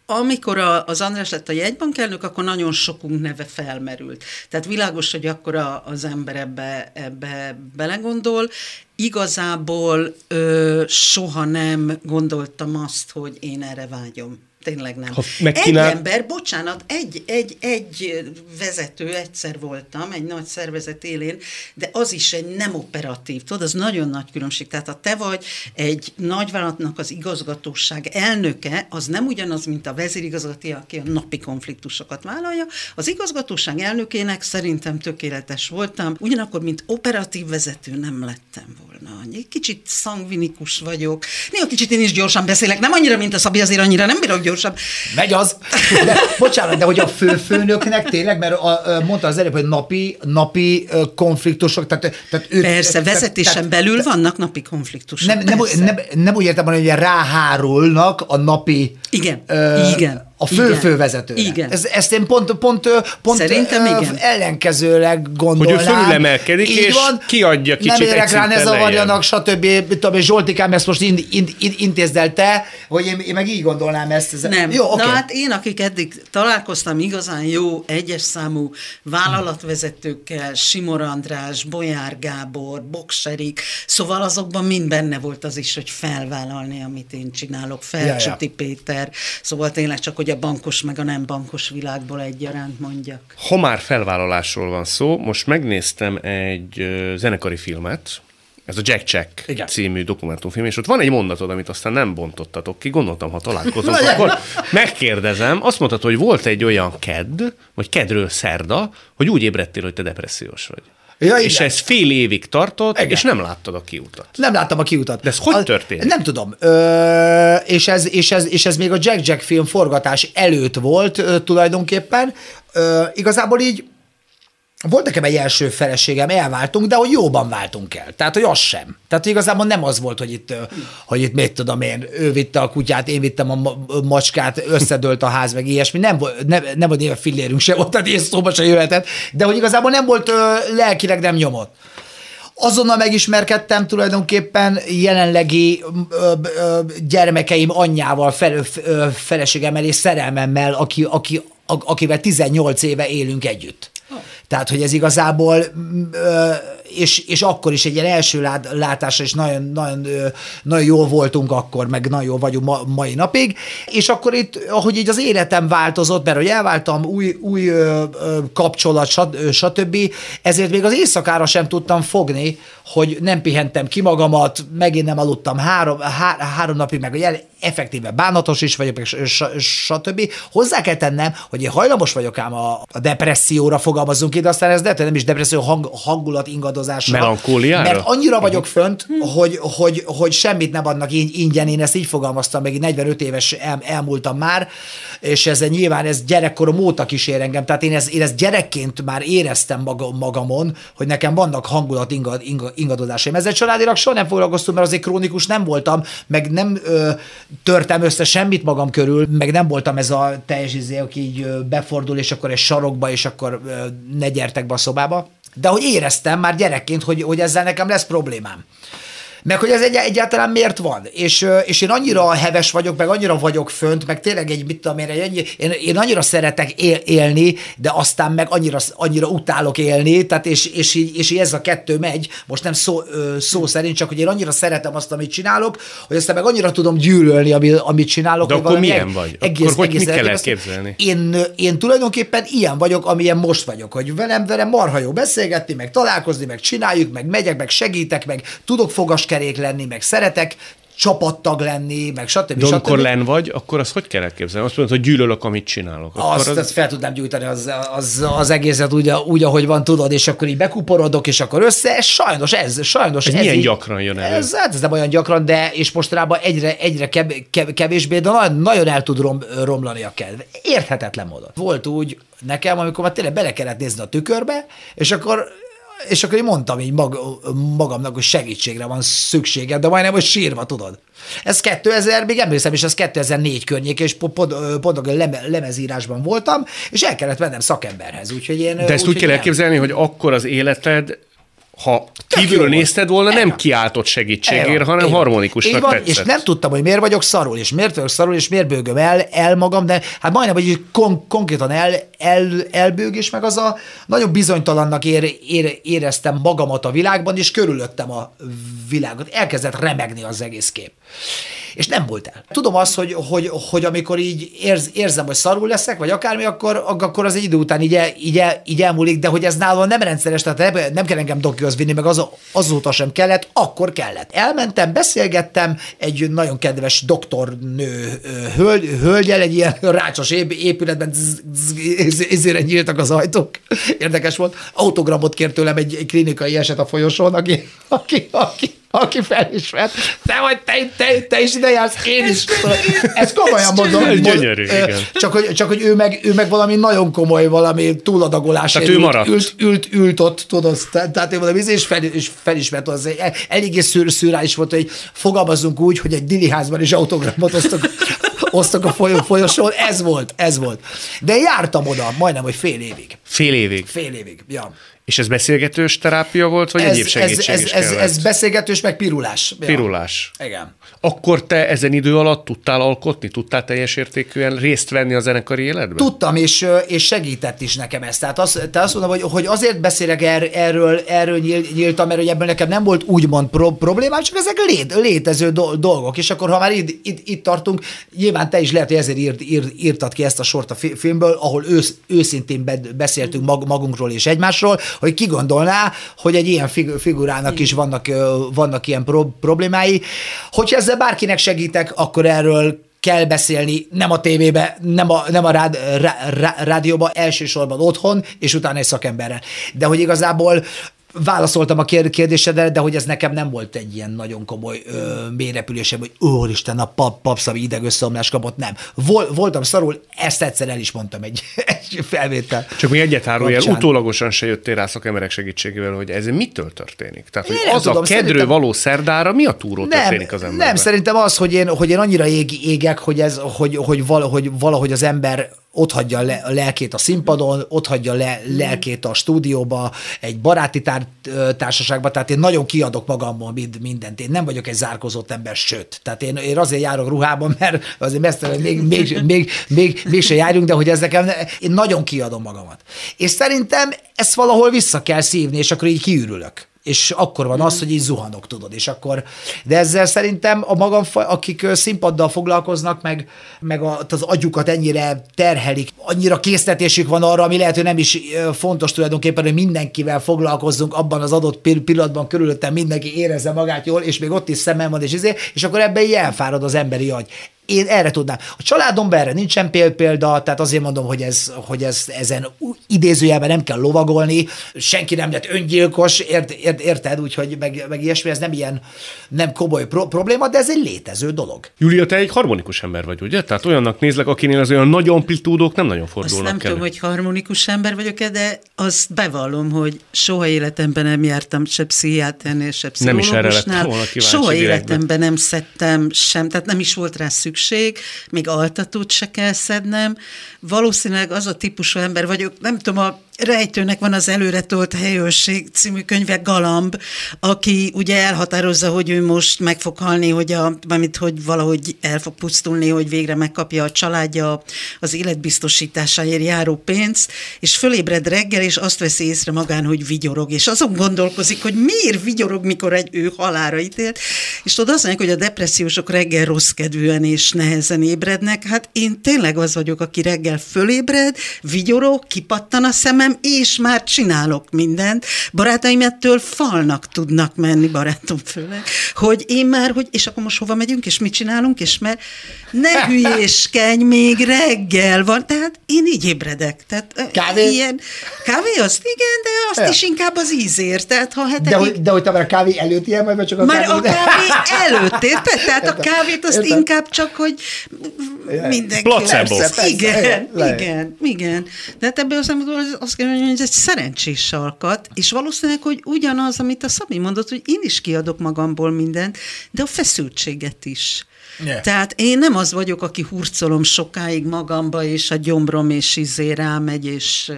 Speaker 2: Amikor a, az András lett a jegybankelnök, akkor nagyon sokunk neve felmerült. Tehát világos, hogy akkor a, az ember ebbe, ebbe belegondol. Igazából ö, soha nem gondoltam azt, hogy én erre vágyom. Tényleg nem.
Speaker 1: Ha megkínál-
Speaker 2: Egy ember, bocsánat, egy, egy, egy vezető egyszer voltam, egy nagy szervezet élén, de az is egy nem operatív, tudod, az nagyon nagy különbség. Tehát ha te vagy egy nagyvállalatnak az igazgatóság elnöke, az nem ugyanaz, mint a vezérigazgató, aki a napi konfliktusokat vállalja. Az igazgatóság elnökének szerintem tökéletes voltam, ugyanakkor, mint operatív vezető nem lettem volna. Egy kicsit szangvinikus vagyok. Néha kicsit én is gyorsan beszélek, nem annyira, mint a Szabi, azért annyira nem bírok gyorsan.
Speaker 3: Megy az. De, bocsánat, de hogy a főfőnöknek tényleg, mert a, mondta az előbb, hogy napi, napi konfliktusok, tehát, tehát ő,
Speaker 2: Persze,
Speaker 3: tehát-
Speaker 2: vezetésen
Speaker 3: tehát-
Speaker 2: belül vannak napi konfliktusok.
Speaker 3: nem, nem,
Speaker 2: persze.
Speaker 3: nem, nem úgy értem, hogy ráhárulnak a napi
Speaker 2: Igen,
Speaker 3: ö,
Speaker 2: igen,
Speaker 3: a fő
Speaker 2: igen,
Speaker 3: fővezetőre.
Speaker 2: igen.
Speaker 3: Ez, ezt én pont, pont, pont
Speaker 2: Szerintem
Speaker 3: ö,
Speaker 2: igen.
Speaker 3: ellenkezőleg gondolnám.
Speaker 1: Hogy ő fölülemelkedik, és
Speaker 3: van.
Speaker 1: kiadja kicsit
Speaker 3: Nem érek rá, ne zavarjanak, stb. Tudom, és Zsoltikám ezt most ind, ind, ind, intézd el te, hogy én, én meg így gondolnám ezt. Ez,
Speaker 2: Nem.
Speaker 3: Jó, oké.
Speaker 2: Na hát én, akik eddig találkoztam igazán jó, egyes számú vállalatvezetőkkel, Simor András, Bolyár Gábor, Bokserik, szóval azokban mind benne volt az is, hogy felvállalni, amit én csinálok. Felcsúti
Speaker 3: Ja,
Speaker 2: Péter, szóval tényleg csak, hogy a bankos meg a nem bankos világból egyaránt mondjak.
Speaker 1: Ha már felvállalásról van szó, most megnéztem egy zenekari filmet, ez a Jack Check
Speaker 3: Igen.
Speaker 1: című dokumentumfilm, és ott van egy mondatod, amit aztán nem bontottatok ki, gondoltam, ha találkozunk, [laughs] akkor megkérdezem, azt mondtad, hogy volt egy olyan kedd, vagy kedről szerda, hogy úgy ébredtél, hogy te depressziós vagy.
Speaker 3: Ja,
Speaker 1: és ez fél évig tartott,
Speaker 3: Igen.
Speaker 1: és nem láttad a kiutat.
Speaker 3: Nem láttam a kiutat.
Speaker 1: De ez hogy
Speaker 3: A-
Speaker 1: történt?
Speaker 3: Nem tudom. Ö, és, ez, és, ez, és ez még a Jack Jack film forgatás előtt volt ö, tulajdonképpen. Ö, igazából így volt nekem egy első feleségem, elváltunk, de hogy jóban váltunk el. Tehát, hogy az sem. Tehát hogy igazából nem az volt, hogy itt, hogy itt mit tudom én, ő vitte a kutyát, én vittem a ma- macskát, összedőlt a ház, meg ilyesmi. Nem, nem, nem volt éve fillérünk se volt, tehát ilyen szóba se jöhetett. De hogy igazából nem volt lelkileg nem nyomott. Azonnal megismerkedtem tulajdonképpen jelenlegi ö, ö, gyermekeim anyjával, fel, ö, feleségemmel és szerelmemmel, aki, aki, akivel 18 éve élünk együtt. Tehát, hogy ez igazából, ö, és, és akkor is egy ilyen első lát, látásra is nagyon, nagyon, nagyon jól voltunk akkor, meg nagyon jól vagyunk ma, mai napig, és akkor itt, ahogy így az életem változott, mert hogy elváltam, új, új kapcsolat, stb., ezért még az éjszakára sem tudtam fogni, hogy nem pihentem ki magamat, megint nem aludtam három, há, három napig, meg hogy effektíve bánatos is vagyok, stb. Hozzá kell tennem, hogy én hajlamos vagyok ám a, a depresszióra fogalmazunk ide, aztán ez de nem is depresszió, hang, hangulat ingadozásra.
Speaker 1: Melankóliára?
Speaker 3: Mert annyira vagyok fönt, hogy, hogy, hogy semmit nem adnak íny- ingyen, én ezt így fogalmaztam, meg én 45 éves el, elmúltam már, és ez nyilván ez gyerekkorom óta kísér engem, tehát én ezt, én ezt gyerekként már éreztem maga, magamon, hogy nekem vannak hangulat ingad, ingad, ingadozásaim. Ezzel családilag soha nem foglalkoztam, mert azért krónikus nem voltam, meg nem ö, törtem össze semmit magam körül, meg nem voltam ez a teljes izé, aki így befordul, és akkor egy sarokba, és akkor ne gyertek be a szobába. De hogy éreztem már gyerekként, hogy, hogy ezzel nekem lesz problémám. Meg hogy ez egy, egyáltalán miért van. És, és én annyira heves vagyok, meg annyira vagyok fönt, meg tényleg egy, mit tudom én, egy, én, én annyira szeretek él, élni, de aztán meg annyira, annyira utálok élni, tehát és, és, így, és így ez a kettő megy, most nem szó, szó szerint, csak hogy én annyira szeretem azt, amit csinálok, hogy aztán meg annyira tudom gyűlölni, ami, amit csinálok.
Speaker 1: De akkor milyen vagy? Akkor hogy mit kell elképzelni?
Speaker 3: Én, én tulajdonképpen ilyen vagyok, amilyen most vagyok, hogy velem, velem marha jó beszélgetni, meg találkozni, meg csináljuk, meg megyek, meg segítek, meg tudok fogaskerék lenni, meg szeretek csapattag lenni, meg stb.
Speaker 1: De amikor len vagy, akkor azt hogy kell elképzelni? Azt mondod, hogy gyűlölök, amit csinálok. Akkor
Speaker 3: azt,
Speaker 1: az...
Speaker 3: azt fel tudnám gyújtani az, az, az egészet úgy, úgy, ahogy van, tudod, és akkor így bekuporodok, és akkor össze, ez sajnos, ez, sajnos.
Speaker 1: Ez
Speaker 3: ez
Speaker 1: milyen
Speaker 3: így-
Speaker 1: gyakran jön elő?
Speaker 3: Ez, hát ez nem olyan gyakran, de és mostanában egyre, egyre kev, kev, kevésbé, de nagyon, nagyon el tud rom, romlani a kedv. Érthetetlen módon. Volt úgy nekem, amikor már tényleg bele kellett nézni a tükörbe, és akkor és akkor én mondtam így mag, magamnak, hogy segítségre van szükségem, de majdnem, hogy sírva, tudod. Ez 2000, még emlékszem, és ez 2004 környék, és pont, leme, lemezírásban voltam, és el kellett mennem szakemberhez, úgyhogy én...
Speaker 1: De ezt úgy
Speaker 3: úgyhogy
Speaker 1: kell elképzelni, hogy akkor az életed, ha
Speaker 3: Tök
Speaker 1: kívülről nézted volna, nem kiáltott segítségért,
Speaker 3: Igen,
Speaker 1: hanem
Speaker 3: így van.
Speaker 1: harmonikusnak
Speaker 3: Így van,
Speaker 1: tetszett.
Speaker 3: És nem tudtam, hogy miért vagyok szarul, és miért vagyok szarul, és miért bőgöm el, el magam, de hát majdnem, hogy kon- konkrétan el, el, elbőg, és meg az a nagyon bizonytalannak ér, ér, éreztem magamat a világban, és körülöttem a világot. Elkezdett remegni az egész kép. És nem volt el. Tudom azt, hogy, hogy, hogy amikor így érz, érzem, hogy szarul leszek, vagy akármi, akkor, akkor az egy idő után így, el, így, el, így elmúlik, de hogy ez nálam nem rendszeres, tehát nem, nem kell engem dokihoz vinni, meg az, azóta sem kellett, akkor kellett. Elmentem, beszélgettem egy nagyon kedves doktornő ö, hölgy, hölgyel, egy ilyen rácsos ép- épületben ezért nyíltak az ajtók. Érdekes volt. Autogramot kért tőlem egy, egy klinikai eset a folyosón, aki, aki, aki aki felismert, te vagy, te, te, te is ide jársz, én is. Ezt komolyan mondom.
Speaker 1: Ez gyönyörű, igen.
Speaker 3: Csak hogy, csak hogy ő, meg, ő meg valami nagyon komoly, valami túladagolás.
Speaker 1: Tehát ő maradt.
Speaker 3: Ült, ült, ült ott, tudod, te- tehát ő valami, és, fel, és felismert, az egy- eléggé szűr, szűrális volt, hogy fogalmazunk úgy, hogy egy diliházban is autogramot osztok, osztok a folyó, folyosón, ez volt, ez volt. De jártam oda, majdnem, hogy fél évig.
Speaker 1: Fél évig.
Speaker 3: Fél évig, ja.
Speaker 1: És ez beszélgetős terápia volt, vagy
Speaker 3: Ez,
Speaker 1: egyéb
Speaker 3: ez,
Speaker 1: segítség
Speaker 3: ez,
Speaker 1: is
Speaker 3: ez,
Speaker 1: kellett?
Speaker 3: ez beszélgetős, meg pirulás. Ja.
Speaker 1: Pirulás.
Speaker 3: Igen.
Speaker 1: Akkor te ezen idő alatt tudtál alkotni, tudtál teljes értékűen részt venni a zenekari életben?
Speaker 3: Tudtam, és, és segített is nekem ezt. Tehát azt, te azt mondom, hogy, hogy azért beszélek er, erről, erről nyíl- nyíltan, mert hogy ebben nekem nem volt úgymond pro, problémám, csak ezek lét, létező do, dolgok. És akkor, ha már itt, itt, itt tartunk, nyilván te is lehet, hogy ezért írt, írt, írtad ki ezt a sort a fi- filmből, ahol ősz, őszintén be, beszéltünk mag, magunkról és egymásról, hogy ki gondolná, hogy egy ilyen fig- figurának is vannak, vannak ilyen pro- problémái. Hogyha ezzel bárkinek segítek, akkor erről kell beszélni, nem a tévébe, nem a, nem a rád, rá, rá, rádióba, elsősorban otthon, és utána egy szakemberrel. De hogy igazából válaszoltam a kér- kérdésedre, de hogy ez nekem nem volt egy ilyen nagyon komoly ö, mélyrepülésem, hogy úristen, a pap, papszavi idegösszeomlás kapott, nem. Vol, voltam szarul, ezt egyszer el is mondtam egy, [laughs] egy felvétel.
Speaker 1: Csak még egyet árulj el,
Speaker 3: kapcsán.
Speaker 1: utólagosan se jöttél rá szakemberek segítségével, hogy ez mitől történik. Tehát, hogy
Speaker 3: Én
Speaker 1: az
Speaker 3: tudom,
Speaker 1: a
Speaker 3: szerintem-
Speaker 1: való szerdára mi a túró
Speaker 3: nem,
Speaker 1: történik az emberben?
Speaker 3: nem, szerintem az, hogy én, hogy én annyira ég, égek, hogy, ez, hogy, hogy, valahogy, valahogy az ember ott hagyja le, a lelkét a színpadon, ott hagyja le, lelkét a stúdióba, egy baráti tár, társaságba, tehát én nagyon kiadok magamból mind, mindent. Én nem vagyok egy zárkozott ember, sőt. Tehát én, én azért járok ruhában, [laughs] mert azért mesztelen még, még, még, még, még se járjunk, de hogy ez nekem, én nagyon kiadom magamat. És szerintem ezt valahol vissza kell szívni, és akkor így kiürülök és akkor van az, hogy így zuhanok, tudod, és akkor, de ezzel szerintem a magam, akik színpaddal foglalkoznak, meg, meg az agyukat ennyire terhelik, annyira késztetésük van arra, ami lehet, hogy nem is fontos tulajdonképpen, hogy mindenkivel foglalkozzunk abban az adott pil- pillanatban, körülöttem mindenki érezze magát jól, és még ott is szemem van, és izé, és akkor ebben így elfárad az emberi agy. Én erre tudnám. A családomban erre nincsen pél- példa, tehát azért mondom, hogy, ez, hogy ez, ezen idézőjelben nem kell lovagolni, senki nem lett öngyilkos, ért, ért, érted, úgyhogy meg, meg ilyesmi, ez nem ilyen nem komoly pro- probléma, de ez egy létező dolog.
Speaker 1: Júlia, te egy harmonikus ember vagy, ugye? Tehát olyannak nézlek, akinél az olyan nagy amplitúdók nem nagyon
Speaker 2: Azt
Speaker 1: fordulnak
Speaker 2: nem
Speaker 1: elő.
Speaker 2: tudom, hogy harmonikus ember vagyok-e, de azt bevallom, hogy soha életemben nem jártam se pszichiáternél, se
Speaker 1: Nem is erre
Speaker 2: pszichológusnál.
Speaker 1: volna
Speaker 2: Soha életemben nem szedtem sem, tehát nem is volt rá szükség, még altatót se kell szednem. Valószínűleg az a típusú ember vagyok, nem tudom, a Rejtőnek van az Előre tolt helyőrség című könyve Galamb, aki ugye elhatározza, hogy ő most meg fog halni, hogy, a, amit, hogy valahogy el fog pusztulni, hogy végre megkapja a családja az életbiztosításáért járó pénzt, és fölébred reggel, és azt veszi észre magán, hogy vigyorog, és azon gondolkozik, hogy miért vigyorog, mikor egy ő halára ítélt, és tudod, azt mondják, hogy a depressziósok reggel rossz kedvűen és nehezen ébrednek, hát én tényleg az vagyok, aki reggel fölébred, vigyorog, kipattan a szemem, és már csinálok mindent. Barátaim ettől falnak tudnak menni, barátom főleg, hogy én már, hogy és akkor most hova megyünk, és mit csinálunk, és mert ne [laughs] hülyéskedj, még reggel van, tehát én így ébredek. Tehát,
Speaker 3: Kávé?
Speaker 2: Ilyen, kávé azt igen, de azt
Speaker 3: Ja.
Speaker 2: is inkább az ízért, tehát ha
Speaker 3: De,
Speaker 2: hetekig...
Speaker 3: hogy, de hogy te már a kávé előtt ilyen vagy, csak a
Speaker 2: Már
Speaker 3: kávé
Speaker 2: a kávé előtt, érted? Tehát a
Speaker 3: Értem.
Speaker 2: kávét azt
Speaker 3: Értem.
Speaker 2: inkább csak, hogy mindenki...
Speaker 1: Placebo.
Speaker 3: Persze, persze,
Speaker 2: Igen,
Speaker 3: lehet.
Speaker 2: igen, igen. De hát ebből a szempontból az- hogy ez egy szerencsés alkat, és valószínűleg, hogy ugyanaz, amit a Szabi mondott, hogy én is kiadok magamból mindent, de a feszültséget is.
Speaker 3: Yeah.
Speaker 2: Tehát én nem az vagyok, aki hurcolom sokáig magamba, és a gyomrom és izé rámegy, és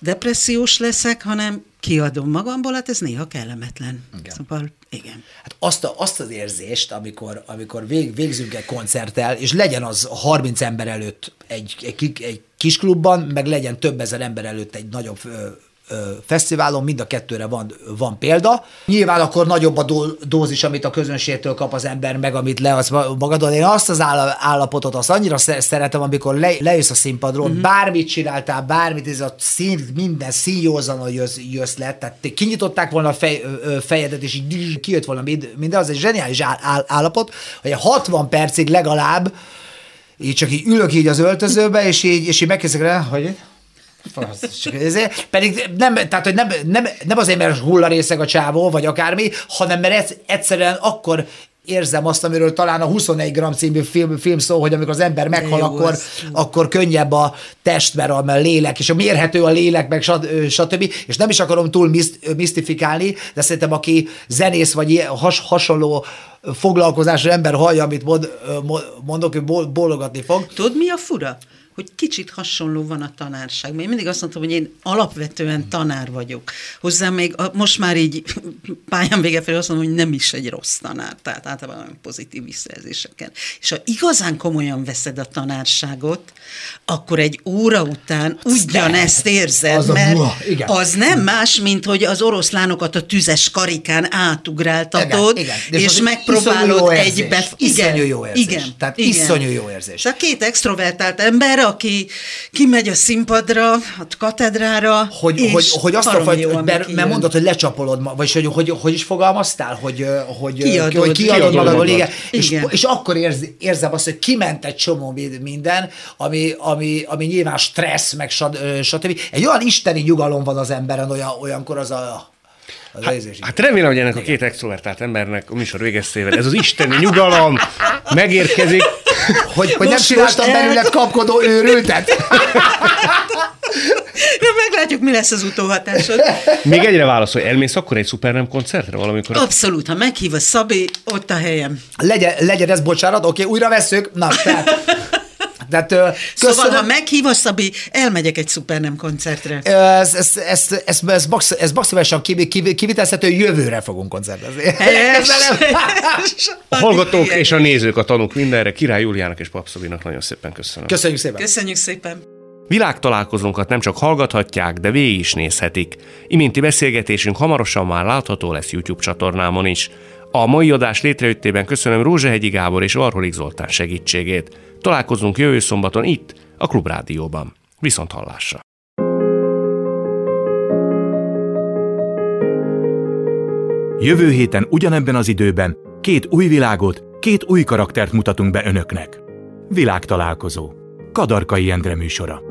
Speaker 2: depressziós leszek, hanem kiadom magamból, hát ez néha kellemetlen.
Speaker 3: Igen.
Speaker 2: Szóval, igen.
Speaker 3: Hát azt, a, azt az érzést, amikor, amikor vég, végzünk egy koncerttel, és legyen az 30 ember előtt egy, egy, egy kis klubban, meg legyen több ezer ember előtt egy nagyobb fesztiválon, mind a kettőre van, van példa. Nyilván akkor nagyobb a dó, dózis, amit a közönségtől kap az ember, meg amit leadsz ma- magadon. Én azt az áll- állapotot, azt annyira sze- szeretem, amikor le, lejössz a színpadról, mm-hmm. bármit csináltál, bármit, ez a szín, minden színjózanul jössz, jössz le, tehát te kinyitották volna a fej, fejedet, és így kijött volna mind- minden, az egy zseniális áll, áll, állapot, hogy 60 percig legalább így csak így ülök így az öltözőbe, és így, és így megkezdek rá, hogy pedig nem, tehát, hogy nem, nem, nem azért, mert hullarészeg a csávó, vagy akármi, hanem mert ez, egyszerűen akkor érzem azt, amiről talán a 21 gram című film, film szó, hogy amikor az ember meghal, akkor, akkor könnyebb a test, mert a lélek, és a mérhető a lélek, meg stb. És nem is akarom túl miszt, misztifikálni, de szerintem aki zenész, vagy ilyen has, hasonló foglalkozású ember hallja, amit mond, mondok, ő bólogatni fog.
Speaker 2: Tudod, mi a fura? Hogy kicsit hasonló van a tanárság. Én mindig azt mondtam, hogy én alapvetően tanár vagyok. Hozzá még a, most már így pályán vége felé azt mondom, hogy nem is egy rossz tanár, tehát általában olyan pozitív visszajelzéseken. És ha igazán komolyan veszed a tanárságot, akkor egy óra után ugyanezt érzed,
Speaker 3: Az a
Speaker 2: mert
Speaker 3: buha, igen.
Speaker 2: az nem más, mint hogy az oroszlánokat a tüzes karikán átugráltatod,
Speaker 3: Igen, igen. És az
Speaker 2: megpróbálod
Speaker 3: iszonyú jó
Speaker 2: egy
Speaker 3: érzés.
Speaker 2: bef...
Speaker 3: Iszonyú jó érzés.
Speaker 2: Igen,
Speaker 3: Tehát
Speaker 2: igen.
Speaker 3: iszonyú jó érzés.
Speaker 2: Szóval két extrovertált ember, valaki kimegy a színpadra, a katedrára,
Speaker 3: hogy,
Speaker 2: és
Speaker 3: hogy, hogy azt a
Speaker 2: jól
Speaker 3: mert, mert mondod, hogy lecsapolod, vagy hogy, hogy, hogy is fogalmaztál, hogy, hogy,
Speaker 2: Kiadod.
Speaker 3: hogy kiadod
Speaker 1: Kiadod
Speaker 3: magadból,
Speaker 1: magad.
Speaker 3: igen, és,
Speaker 2: Igen.
Speaker 3: és akkor érz, érzem azt, hogy kiment egy csomó mi- minden, ami, ami, ami nyilván stressz, meg stb. Egy olyan isteni nyugalom van az emberen, olyan, olyankor az a az hát, érzés.
Speaker 1: Hát remélem, hogy ennek a két extrovertált embernek a műsor végeztével ez az isteni nyugalom megérkezik.
Speaker 3: Hogy, hogy nem csináltam
Speaker 2: el-
Speaker 3: belőled kapkodó őrültet? [laughs]
Speaker 2: Ja, meglátjuk, mi lesz az utóhatásod.
Speaker 1: Még egyre válaszol, elmész akkor egy szupernem koncertre valamikor?
Speaker 2: Abszolút, ha meghív a Szabi, ott a helyem.
Speaker 3: Legyen, legyen ez bocsánat, oké, újra veszük. Na, tehát, tehát
Speaker 2: Szóval,
Speaker 3: köszönöm.
Speaker 2: ha meghív a Szabi, elmegyek egy szupernem koncertre.
Speaker 3: Ez, ez, ez, ez, ez, max, ez maximálisan kivi- kivi- kivitelezhető, jövőre fogunk koncertezni. [laughs] Ezzel nem- [laughs]
Speaker 1: A hallgatók és a nézők, a tanúk mindenre, Király Júliának és Papszobinak nagyon szépen köszönöm.
Speaker 3: Köszönjük szépen.
Speaker 2: Köszönjük szépen.
Speaker 1: Világtalálkozónkat nem csak hallgathatják, de végig is nézhetik. Iminti beszélgetésünk hamarosan már látható lesz YouTube csatornámon is. A mai adás létrejöttében köszönöm Rózsehegyi Gábor és Varholik Zoltán segítségét. Találkozunk jövő szombaton itt, a Klubrádióban. Viszont hallásra!
Speaker 4: Jövő héten ugyanebben az időben két új világot, két új karaktert mutatunk be önöknek. Világtalálkozó. Kadarkai Endre műsora.